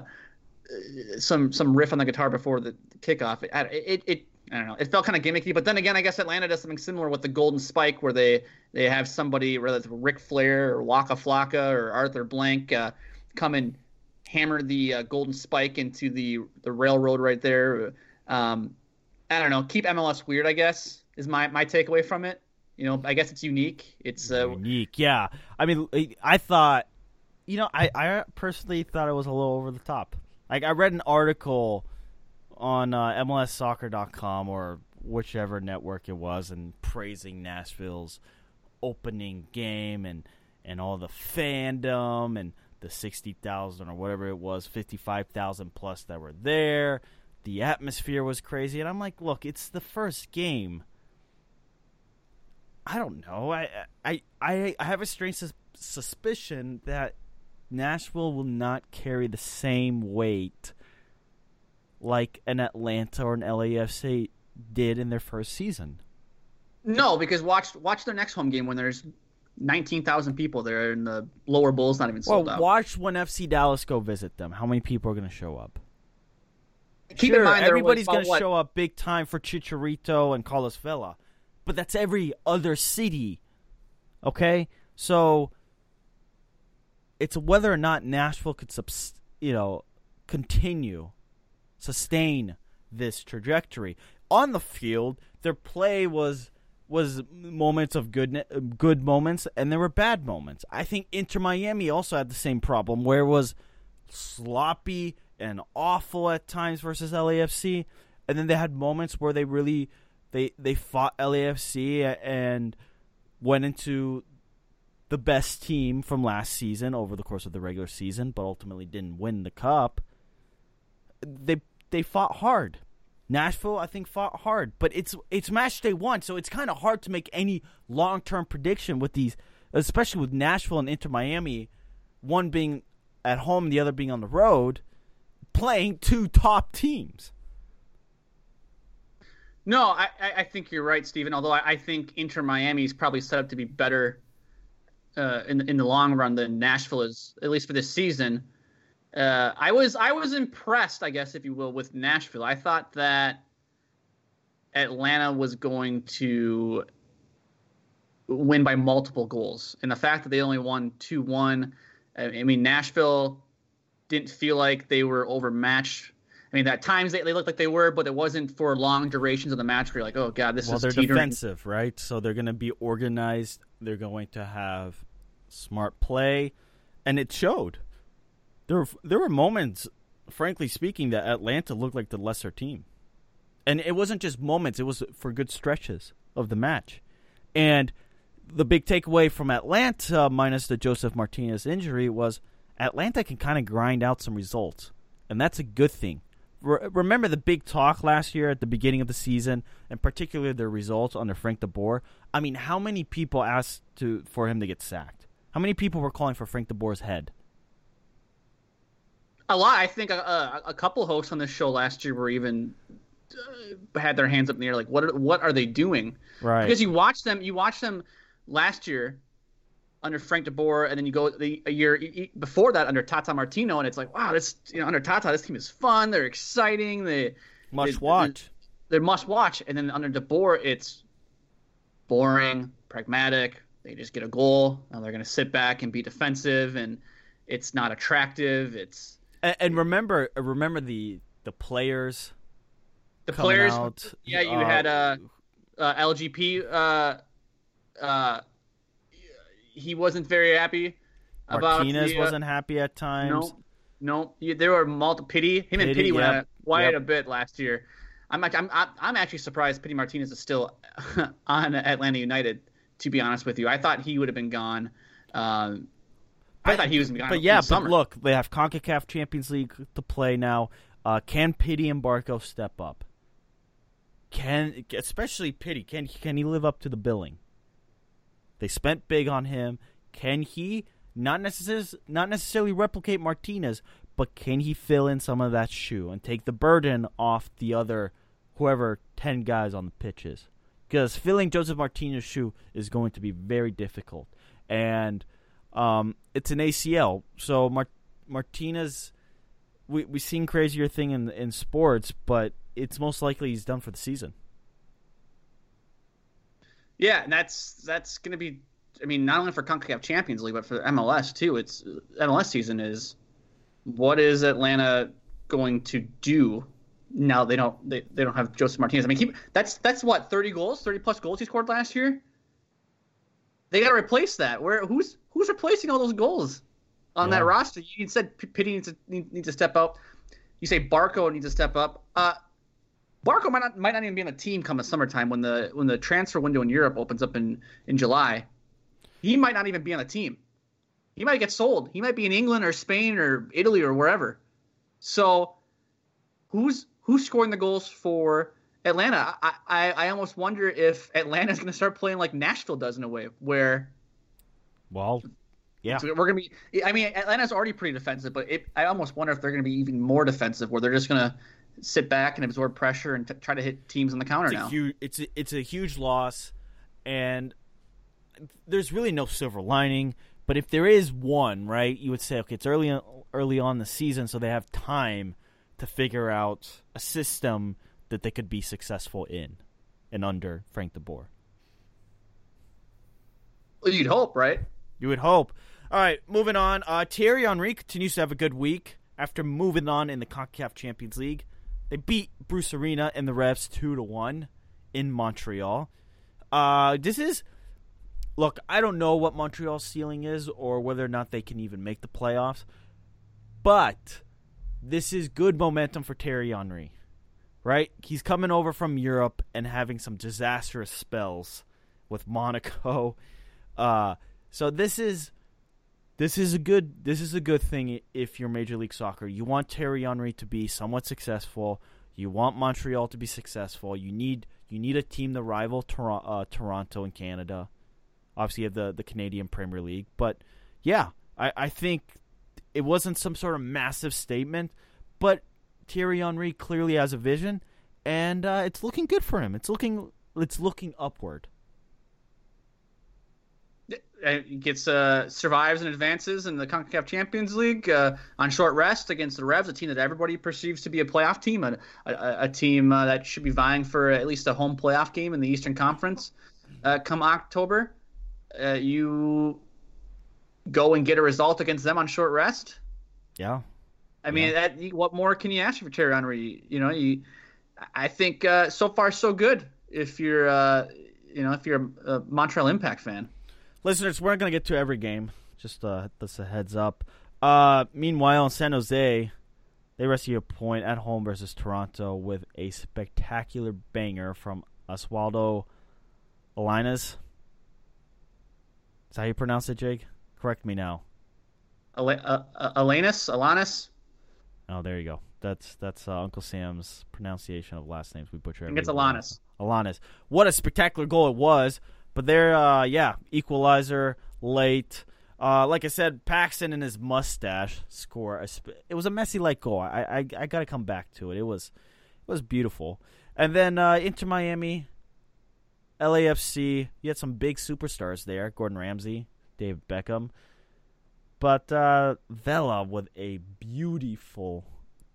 some some riff on the guitar before the kickoff. It it, it I don't know. It felt kind of gimmicky, but then again, I guess Atlanta does something similar with the Golden Spike, where they they have somebody, whether it's Ric Flair or Waka Flocka or Arthur Blank, uh, come and hammer the uh, Golden Spike into the the railroad right there. Um, I don't know. Keep MLS weird, I guess, is my my takeaway from it. You know, I guess it's unique. It's uh, unique. Yeah. I mean, I thought, you know, I I personally thought it was a little over the top. Like I read an article on uh, MLSsoccer.com or whichever network it was, and praising Nashville's opening game and and all the fandom and the sixty thousand or whatever it was, fifty five thousand plus that were there. The atmosphere was crazy, and I'm like, look, it's the first game. I don't know. I I I, I have a strange sus- suspicion that Nashville will not carry the same weight like an Atlanta or an LAFC did in their first season. No, because watch watch their next home game when there's nineteen thousand people there and the lower bowl's not even sold well, out. watch when FC Dallas go visit them. How many people are going to show up? Keep sure, in mind, everybody's going to show up big time for Chicharito and Carlos Vela, but that's every other city. Okay, so it's whether or not Nashville could, subs- you know, continue sustain this trajectory. On the field, their play was was moments of good good moments and there were bad moments. I think Inter Miami also had the same problem where it was sloppy and awful at times versus LAFC and then they had moments where they really they they fought LAFC and went into the best team from last season over the course of the regular season but ultimately didn't win the cup. They they fought hard. Nashville, I think, fought hard, but it's it's match day one, so it's kind of hard to make any long term prediction with these, especially with Nashville and Inter Miami, one being at home, the other being on the road, playing two top teams. No, I, I think you're right, Stephen. Although I, I think Inter Miami is probably set up to be better uh, in in the long run than Nashville is, at least for this season. Uh, I was I was impressed, I guess, if you will, with Nashville. I thought that Atlanta was going to win by multiple goals, and the fact that they only won two one. I mean, Nashville didn't feel like they were overmatched. I mean, at times they, they looked like they were, but it wasn't for long durations of the match where you're like, oh god, this well, is they're teetering. defensive, right? So they're going to be organized. They're going to have smart play, and it showed. There there were moments, frankly speaking, that Atlanta looked like the lesser team. And it wasn't just moments, it was for good stretches of the match. And the big takeaway from Atlanta, minus the Josef Martinez injury, was Atlanta can kind of grind out some results. And that's a good thing. Re- remember the big talk last year at the beginning of the season, and particularly the results under Frank DeBoer? I mean, how many people asked to for him to get sacked? How many people were calling for Frank DeBoer's head? a lot. I think a, a, couple hosts on this show last year were even uh, had their hands up in the air, like what are, what are they doing? Right. Because you watch them, you watch them last year under Frank DeBoer, and then you go the, a year before that under Tata Martino, and it's like, wow, this you know under Tata, this team is fun. They're exciting. They must they, watch. They're, they're must watch. And then under DeBoer, it's boring, pragmatic. They just get a goal, and they're going to sit back and be defensive, and it's not attractive. It's and, and remember, remember the the players. The players, out, yeah. You uh, had a, uh, LGP. Uh, uh, he wasn't very happy. Martinez the, uh, wasn't happy at times. No, no. There were multiple pity. Him and Pity went yep, wide yep. a bit last year. I'm, like, I'm I'm actually surprised Pity Martinez is still on Atlanta United. To be honest with you, I thought he would have been gone. Um, I thought he was gone. But yeah, but look, they have Concacaf Champions League to play now. Uh, can Pity and Barco step up? Can especially Pity can can he live up to the billing? They spent big on him. Can he not necessarily not necessarily replicate Martinez, but can he fill in some of that shoe and take the burden off the other whoever 10 guys on the pitches? Because filling Josef Martinez's shoe is going to be very difficult. And um, it's an ACL. So Mar- Martinez, we, we've seen crazier thing in, in sports, but it's most likely he's done for the season. Yeah, and that's that's going to be. I mean, not only for Concacaf Champions League, but for MLS too. It's MLS season is what is Atlanta going to do now they don't they, they don't have Josef Martinez. I mean, keep, that's that's what thirty goals, thirty plus goals he scored last year. They got to replace that. Where who's who's replacing all those goals on yeah. that roster? You said Pity needs to needs to step up. You say Barco needs to step up. Uh, Barco might not might not even be on the team come the summertime when the when the transfer window in Europe opens up in in July. He might not even be on the team. He might get sold. He might be in England or Spain or Italy or wherever. So, who's who's scoring the goals for Atlanta? I I, I almost wonder if Atlanta's going to start playing like Nashville does in a way, where. Well, yeah, we're going to be. I mean, Atlanta's already pretty defensive, but it, I almost wonder if they're going to be even more defensive, where they're just going to sit back and absorb pressure and t- try to hit teams on the counter it's now. A huge, it's a, it's a huge loss, and there's really no silver lining. But if there is one, right, you would say, okay, it's early early on the season, so they have time to figure out a system that they could be successful in and under Frank DeBoer. Well, you'd hope, right? You would hope. All right, moving on. Uh, Thierry Henry continues to have a good week after moving on in the CONCACAF Champions League. They beat Bruce Arena and the Revs two to one in Montreal. Uh, this is look, I don't know what Montreal's ceiling is or whether or not they can even make the playoffs, but this is good momentum for Thierry Henry, right? He's coming over from Europe and having some disastrous spells with Monaco. Uh, so this is this is a good this is a good thing if you're Major League Soccer. You want Thierry Henry to be somewhat successful. You want Montreal to be successful. You need you need a team to rival Tor- uh, Toronto in Canada. Obviously, you have the the Canadian Premier League, but yeah, I, I think it wasn't some sort of massive statement, but Thierry Henry clearly has a vision, and uh, it's looking good for him. It's looking it's looking upward. It gets uh, survives and advances in the Concacaf Champions League uh, on short rest against the Revs, a team that everybody perceives to be a playoff team, a, a, a team uh, that should be vying for at least a home playoff game in the Eastern Conference uh, come October uh, you go and get a result against them on short rest. Yeah. I mean, yeah. that what more can you ask for Thierry Henry? You know, you, I think uh, so far so good. If you're, uh, you know, if you're a, a, Montreal Impact fan. Listeners, we're not going to get to every game. Just uh, this a heads up. Uh, meanwhile, in San Jose, they rescue a point at home versus Toronto with a spectacular banger from Oswaldo Alinas. Is that how you pronounce it, Jake? Correct me now. Al- uh, uh, Alanis? Alanis? Oh, there you go. That's that's uh, Uncle Sam's pronunciation of last names. We butcher. I think it's Alanis. Alanis. What a spectacular goal it was! But there, uh, yeah, equalizer late. Uh, like I said, Paxton and his mustache score. It was a messy like goal. I I, I got to come back to it. It was it was beautiful. And then uh, Inter Miami LAFC, you had some big superstars there. Gordon Ramsay, David Beckham. But uh, Vela with a beautiful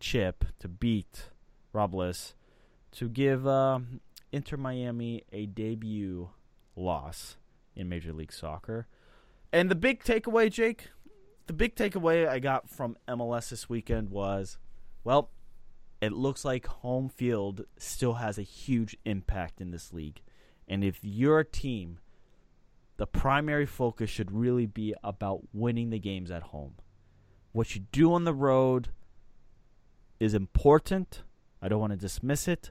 chip to beat Robles to give uh, Inter Miami a debut loss in Major League Soccer. And the big takeaway, Jake, the big takeaway I got from MLS this weekend was, well, it looks like home field still has a huge impact in this league. And if you're a team, the primary focus should really be about winning the games at home. What you do on the road is important. I don't want to dismiss it.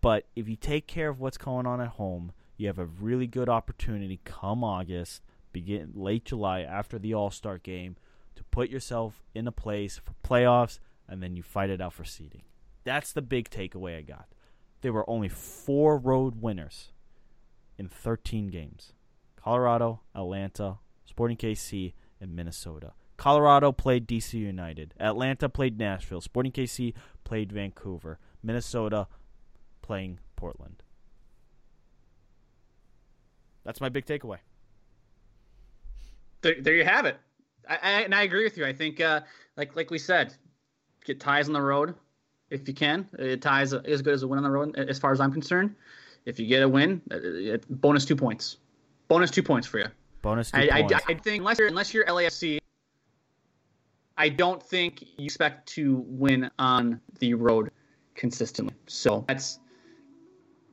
But if you take care of what's going on at home, you have a really good opportunity come August, begin late July after the All Star game, to put yourself in a place for playoffs, and then you fight it out for seeding. That's the big takeaway I got. There were only four road winners in 13 games Colorado, Atlanta, Sporting KC, and Minnesota. Colorado played DC United. Atlanta played Nashville. Sporting KC played Vancouver. Minnesota playing Portland. That's my big takeaway. There, there you have it. I, I, and I agree with you. I think, uh, like like we said, get ties on the road if you can. Uh, ties as good as a win on the road, as far as I'm concerned. If you get a win, uh, bonus two points. Bonus two points for you. Bonus two I, points. I, I think unless you're unless you're LAFC, I don't think you expect to win on the road consistently. So that's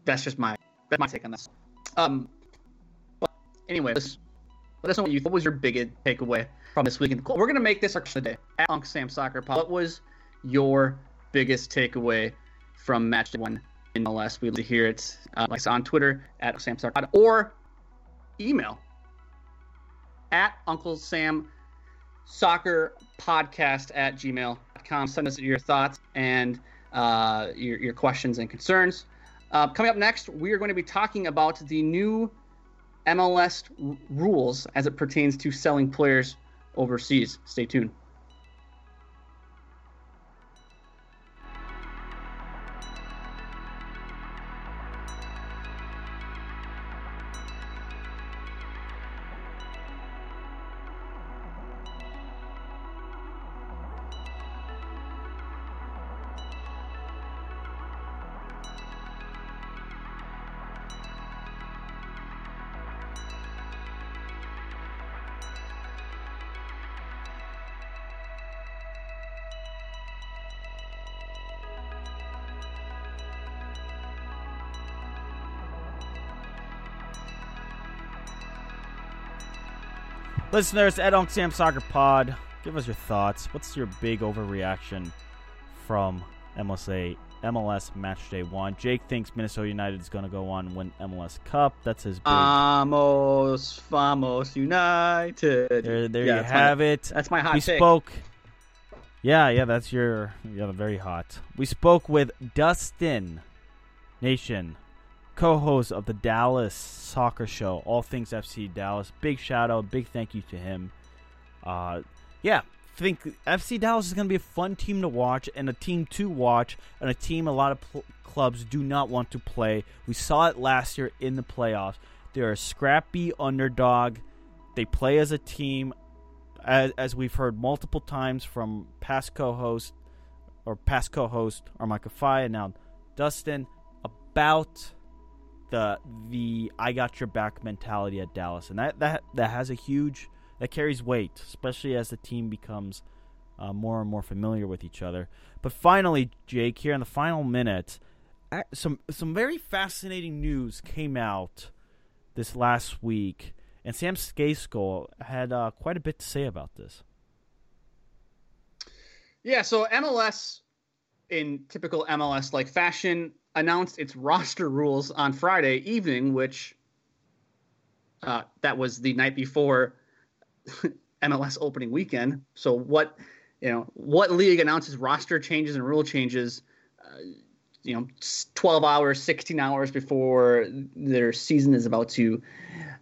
that's just my that's my take on this. Um, anyway, let us know what you what was your biggest takeaway from this weekend. We're gonna make this our question of the day at Uncle Sam Soccer Pod. What was your biggest takeaway from match one in MLS? We'd love to hear it, uh, like on Twitter at Sam Soccer Pod or email at Uncle Sam Soccer Podcast at gmail.com. Send us your thoughts and uh, your, your questions and concerns. Uh, coming up next, we are going to be talking about the new MLS rules as it pertains to selling players overseas. Stay tuned. Listeners at Unc Sam Soccer Pod, give us your thoughts. What's your big overreaction from MLSA MLS Match Day One? Jake thinks Minnesota United is going to go on and win MLS Cup. That's his big. Vamos, vamos, United. there, there Yeah, you that's my- have it. That's my hot we take. spoke. Yeah, yeah, that's your. Yeah, very hot. We spoke with Dustin Nation, co-host of the Dallas Soccer Show, All Things FC Dallas. Big shout out, big thank you to him. Uh, yeah, think FC Dallas is going to be a fun team to watch and a team to watch and a team a lot of pl- clubs do not want to play. We saw it last year in the playoffs. They're a scrappy underdog. They play as a team, as, as we've heard multiple times from past co-host or past co-host Armika Fai and now Dustin about the the I got your back mentality at Dallas, and that that that has a huge that carries weight, especially as the team becomes uh, more and more familiar with each other. But finally, Jake, here in the final minute, some some very fascinating news came out this last week, and Sam Stejskal had uh, quite a bit to say about this. Yeah, so MLS, in typical MLS like fashion, announced its roster rules on Friday evening, which uh, that was the night before MLS opening weekend. So what you know, what league announces roster changes and rule changes? Uh, you know, 12 hours, 16 hours before their season is about to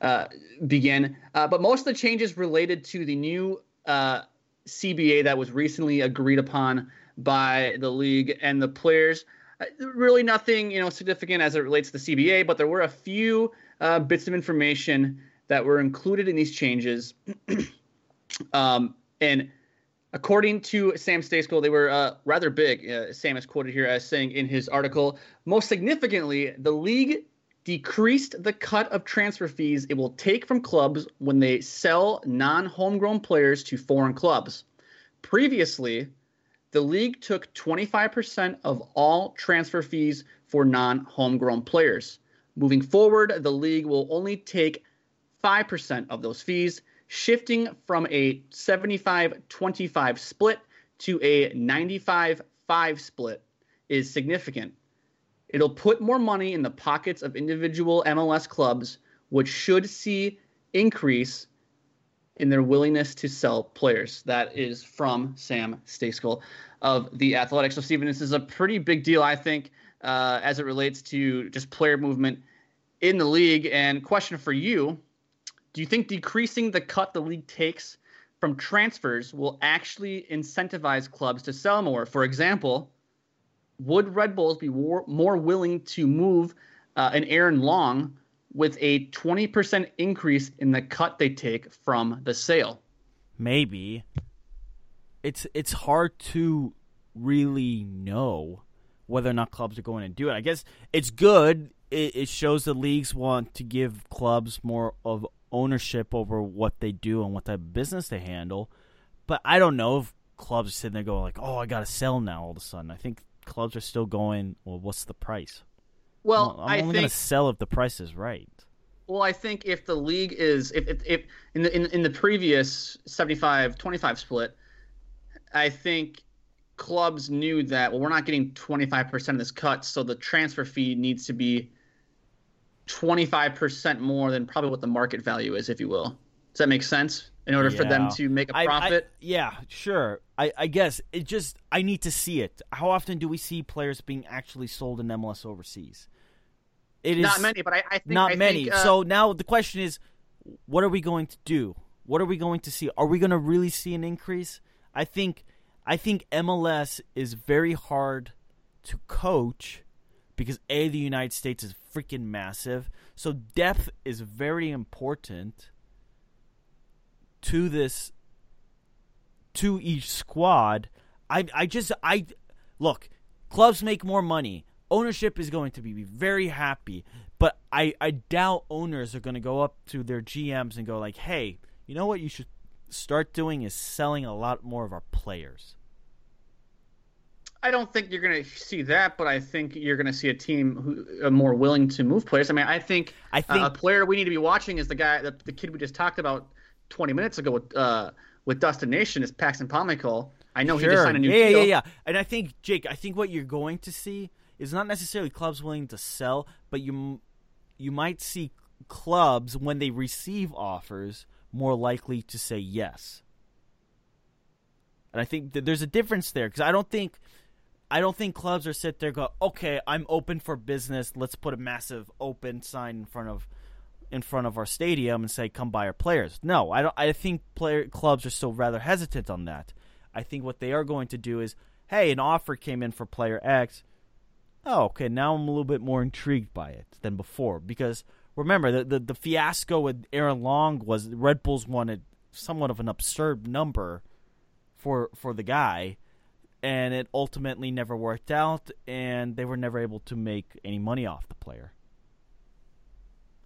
uh, begin. Uh, but most of the changes related to the new uh, CBA that was recently agreed upon by the league and the players. Uh, Really, nothing you know significant as it relates to the CBA, but there were a few uh, bits of information that were included in these changes. um, and according to Sam Stejskal, they were uh, rather big. Uh, Sam is quoted here as saying in his article, most significantly, the league decreased the cut of transfer fees it will take from clubs when they sell non homegrown players to foreign clubs. Previously, the league took 25% of all transfer fees for non homegrown players. Moving forward, the league will only take 5% of those fees, shifting from a 75 25 split to a 95 5 split is significant. It'll put more money in the pockets of individual MLS clubs, which should see increase in their willingness to sell players. That is from Sam Stejskal of the Athletics. So, Stephen, this is a pretty big deal, I think, uh, as it relates to just player movement in the league. And question for you: Do you think decreasing the cut the league takes from transfers will actually incentivize clubs to sell more? For example, would Red Bulls be more, more willing to move uh, an Aaron Long with a 20% increase in the cut they take from the sale? Maybe. It's it's hard to really know whether or not clubs are going to do it. I guess it's good. It, it shows the leagues want to give clubs more of ownership over what they do and what type of business they handle. But I don't know if clubs are sitting there going like, "Oh, I got to sell now." All of a sudden, I think clubs are still going. Well, what's the price? Well, I'm I only think going to sell if the price is right. Well, I think if the league is if if, if in the in, in the previous 75-25 split, I think clubs knew that well we're not getting 25% of this cut, so the transfer fee needs to be 25% more than probably what the market value is, if you will. Does that make sense? In order for them to make a profit? yeah, sure. I, I guess it just I need to see it. How often do we see players being actually sold in MLS overseas? It is not many, but I, I think not I many. think, uh, so now the question is, what are we going to do? What are we going to see? Are we going to really see an increase? I think I think MLS is very hard to coach because a the United States is freaking massive. So depth is very important to this to each squad. I I just I look, clubs make more money. Ownership is going to be very happy, but I I doubt owners are going to go up to their GMs and go like, "Hey, you know what you should start doing is selling a lot more of our players." I don't think you're going to see that, but I think you're going to see a team who are more willing to move players. I mean, I think, I uh, think- a player we need to be watching is the guy, the, the kid we just talked about 20 minutes ago with uh, with Dustin Nation is Paxton Pomykal. I know he just signed a new yeah, deal. yeah, yeah. And I think Jake, I think what you're going to see is not necessarily clubs willing to sell, but you you might see clubs when they receive offers more likely to say yes. And I think that there's a difference there because I don't think I don't think clubs are sit there go, okay, I'm open for business. Let's put a massive open sign in front of in front of our stadium and say, come buy our players. No, I don't. I think player clubs are still rather hesitant on that. I think what they are going to do is, hey, an offer came in for player X. Oh, okay. Now I'm a little bit more intrigued by it than before because remember the the, the fiasco with Aaron Long was Red Bulls wanted somewhat of an absurd number for for the guy and it ultimately never worked out and they were never able to make any money off the player.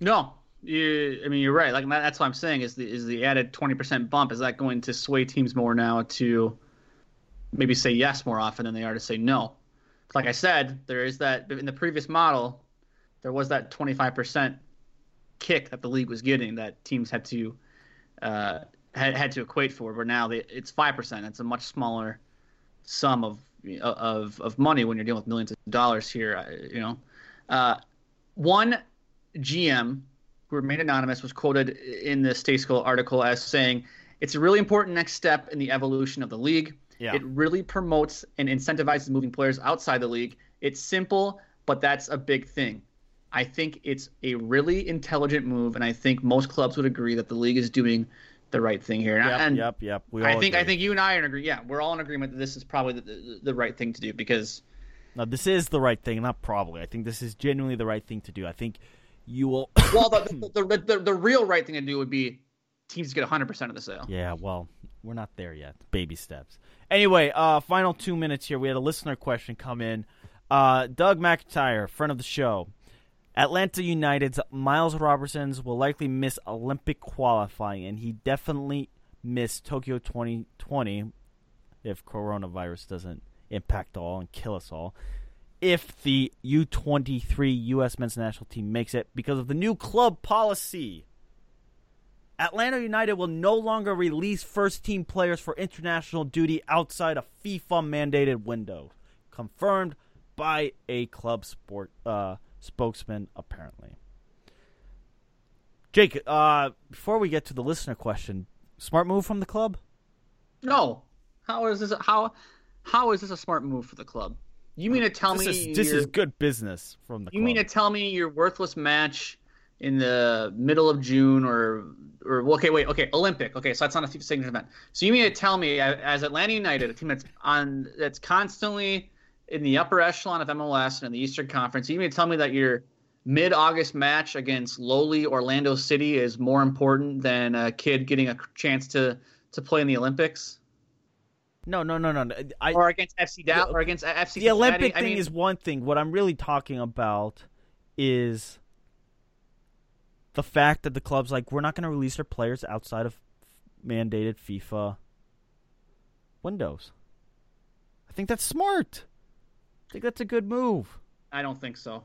No, you, I mean you're right. Like that- that's what I'm saying is the is the added 20% bump is that going to sway teams more now to maybe say yes more often than they are to say no. Like I said, there is that in the previous model, there was that 25% kick that the league was getting that teams had to uh, had had to equate for. but now they, it's five percent. It's a much smaller sum of of of money when you're dealing with millions of dollars here. You know, uh, one GM who remained anonymous was quoted in the Stejskal article as saying, "It's a really important next step in the evolution of the league. Yeah. It really promotes and incentivizes moving players outside the league. It's simple, but that's a big thing." I think it's a really intelligent move, and I think most clubs would agree that the league is doing the right thing here. And- Yep, and yep, yep. We I think I think you and I are in agree. Yeah, we're all in agreement that this is probably the, the, the right thing to do because Now, this is the right thing, not probably. I think this is genuinely the right thing to do. I think you will. well, the, the, the, the, real right thing to do would be teams get 100% of the sale. Yeah, well, we're not there yet. Baby steps. Anyway, uh, final two minutes here. We had a listener question come in. Uh, Doug McIntyre, friend of the show. Atlanta United's Miles Robinsons will likely miss Olympic qualifying, and he definitely missed Tokyo 2020 if coronavirus doesn't impact all and kill us all. If the U23 U.S. men's national team makes it because of the new club policy. Atlanta United will no longer release first team players for international duty outside a FIFA mandated window. Confirmed by a club sport uh, spokesman, apparently. Jake, uh, before we get to the listener question, smart move from the club? No. How is this? How how is this a smart move for the club? You mean to tell this me is, this is good business from the? You club. mean to tell me your worthless match in the middle of June or or okay wait okay Olympic okay so that's not a signature event. So you mean to tell me as Atlanta United, a team that's on that's constantly in the upper echelon of MLS and in the Eastern Conference, you mean to tell me that your mid-August match against lowly Orlando City is more important than a kid getting a chance to to play in the Olympics? No, no, no, no. I, or against FC Dallas, or against FC. The Cincinnati. Olympic I thing mean, is one thing. What I'm really talking about is the fact that the club's like, we're not going to release our players outside of mandated FIFA windows. I think that's smart. I think that's a good move. I don't think so.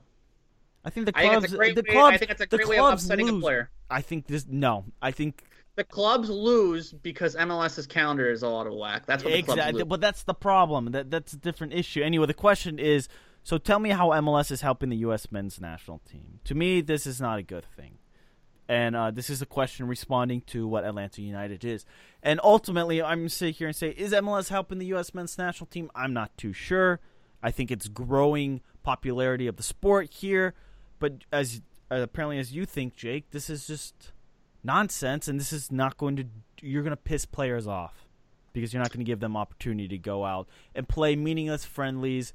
I think the I think clubs. it's a great the way- clubs. I think it's a great way of upsetting a lose. player. I think this. No, I think The clubs lose because MLS's calendar is all out of whack. That's what the clubs exactly. But that's the problem. That that's a different issue. Anyway, the question is: so tell me how MLS is helping the U.S. men's national team. To me, this is not a good thing, and uh, this is a question responding to what Atlanta United is. And ultimately, I'm sit here and say: Is MLS helping the U.S. men's national team? I'm not too sure. I think it's growing popularity of the sport here, but as uh, apparently as you think, Jake, this is just nonsense, and this is not going to. You're going to piss players off because you're not going to give them opportunity to go out and play meaningless friendlies,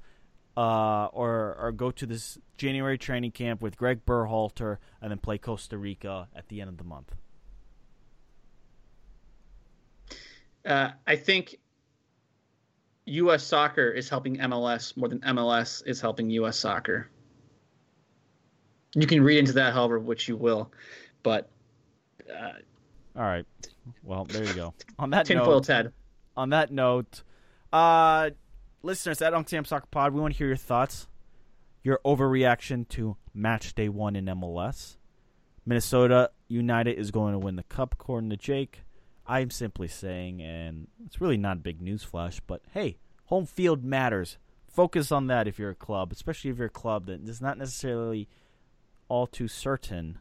uh, or or go to this January training camp with Greg Berhalter and then play Costa Rica at the end of the month. Uh, I think U.S. soccer is helping MLS more than MLS is helping U.S. soccer. You can read into that however which you will, but uh, All right. Well, there you go. On that tinfoil note, Ted. on that note, uh, listeners at Uncle Sam Soccer Pod, we want to hear your thoughts, your overreaction to match day one in MLS. Minnesota United is going to win the cup, according to Jake. I'm simply saying, and it's really not a big news flash, but hey, home field matters. Focus on that if you're a club, especially if you're a club that is not necessarily all too certain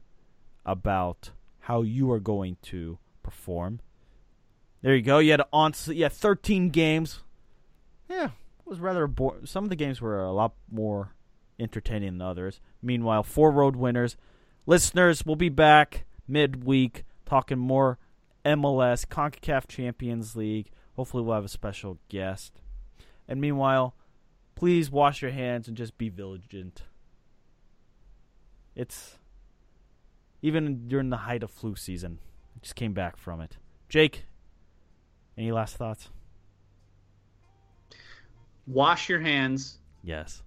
about how you are going to perform. There you go. You had on. Had 13 games. Yeah, was rather boring. Some of the games were a lot more entertaining than others. Meanwhile, four road winners. Listeners, we'll be back midweek talking more MLS, CONCACAF Champions League. Hopefully, we'll have a special guest. And meanwhile, please wash your hands and just be vigilant. It's even during the height of flu season. I just came back from it. Jake, any last thoughts? Wash your hands, Yes.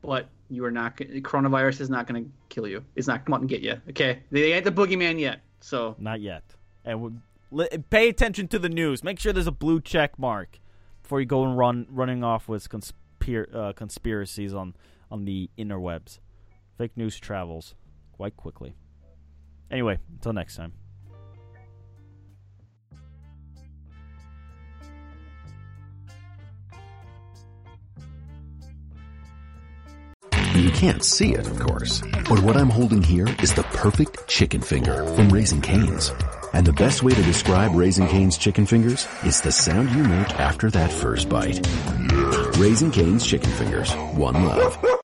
but you are not. Coronavirus is not going to kill you. It's not come out and get you. Okay, they ain't the boogeyman yet. So Not yet. And we, li- pay attention to the news. Make sure there's a blue check mark before you go and run running off with conspir- uh, conspiracies on on the interwebs. Fake news travels quite quickly. Anyway, until next time. Can't see it, of course. But what I'm holding here is the perfect chicken finger from Raising Cane's. And the best way to describe Raising Cane's chicken fingers is the sound you make after that first bite. Raising Cane's chicken fingers. One love.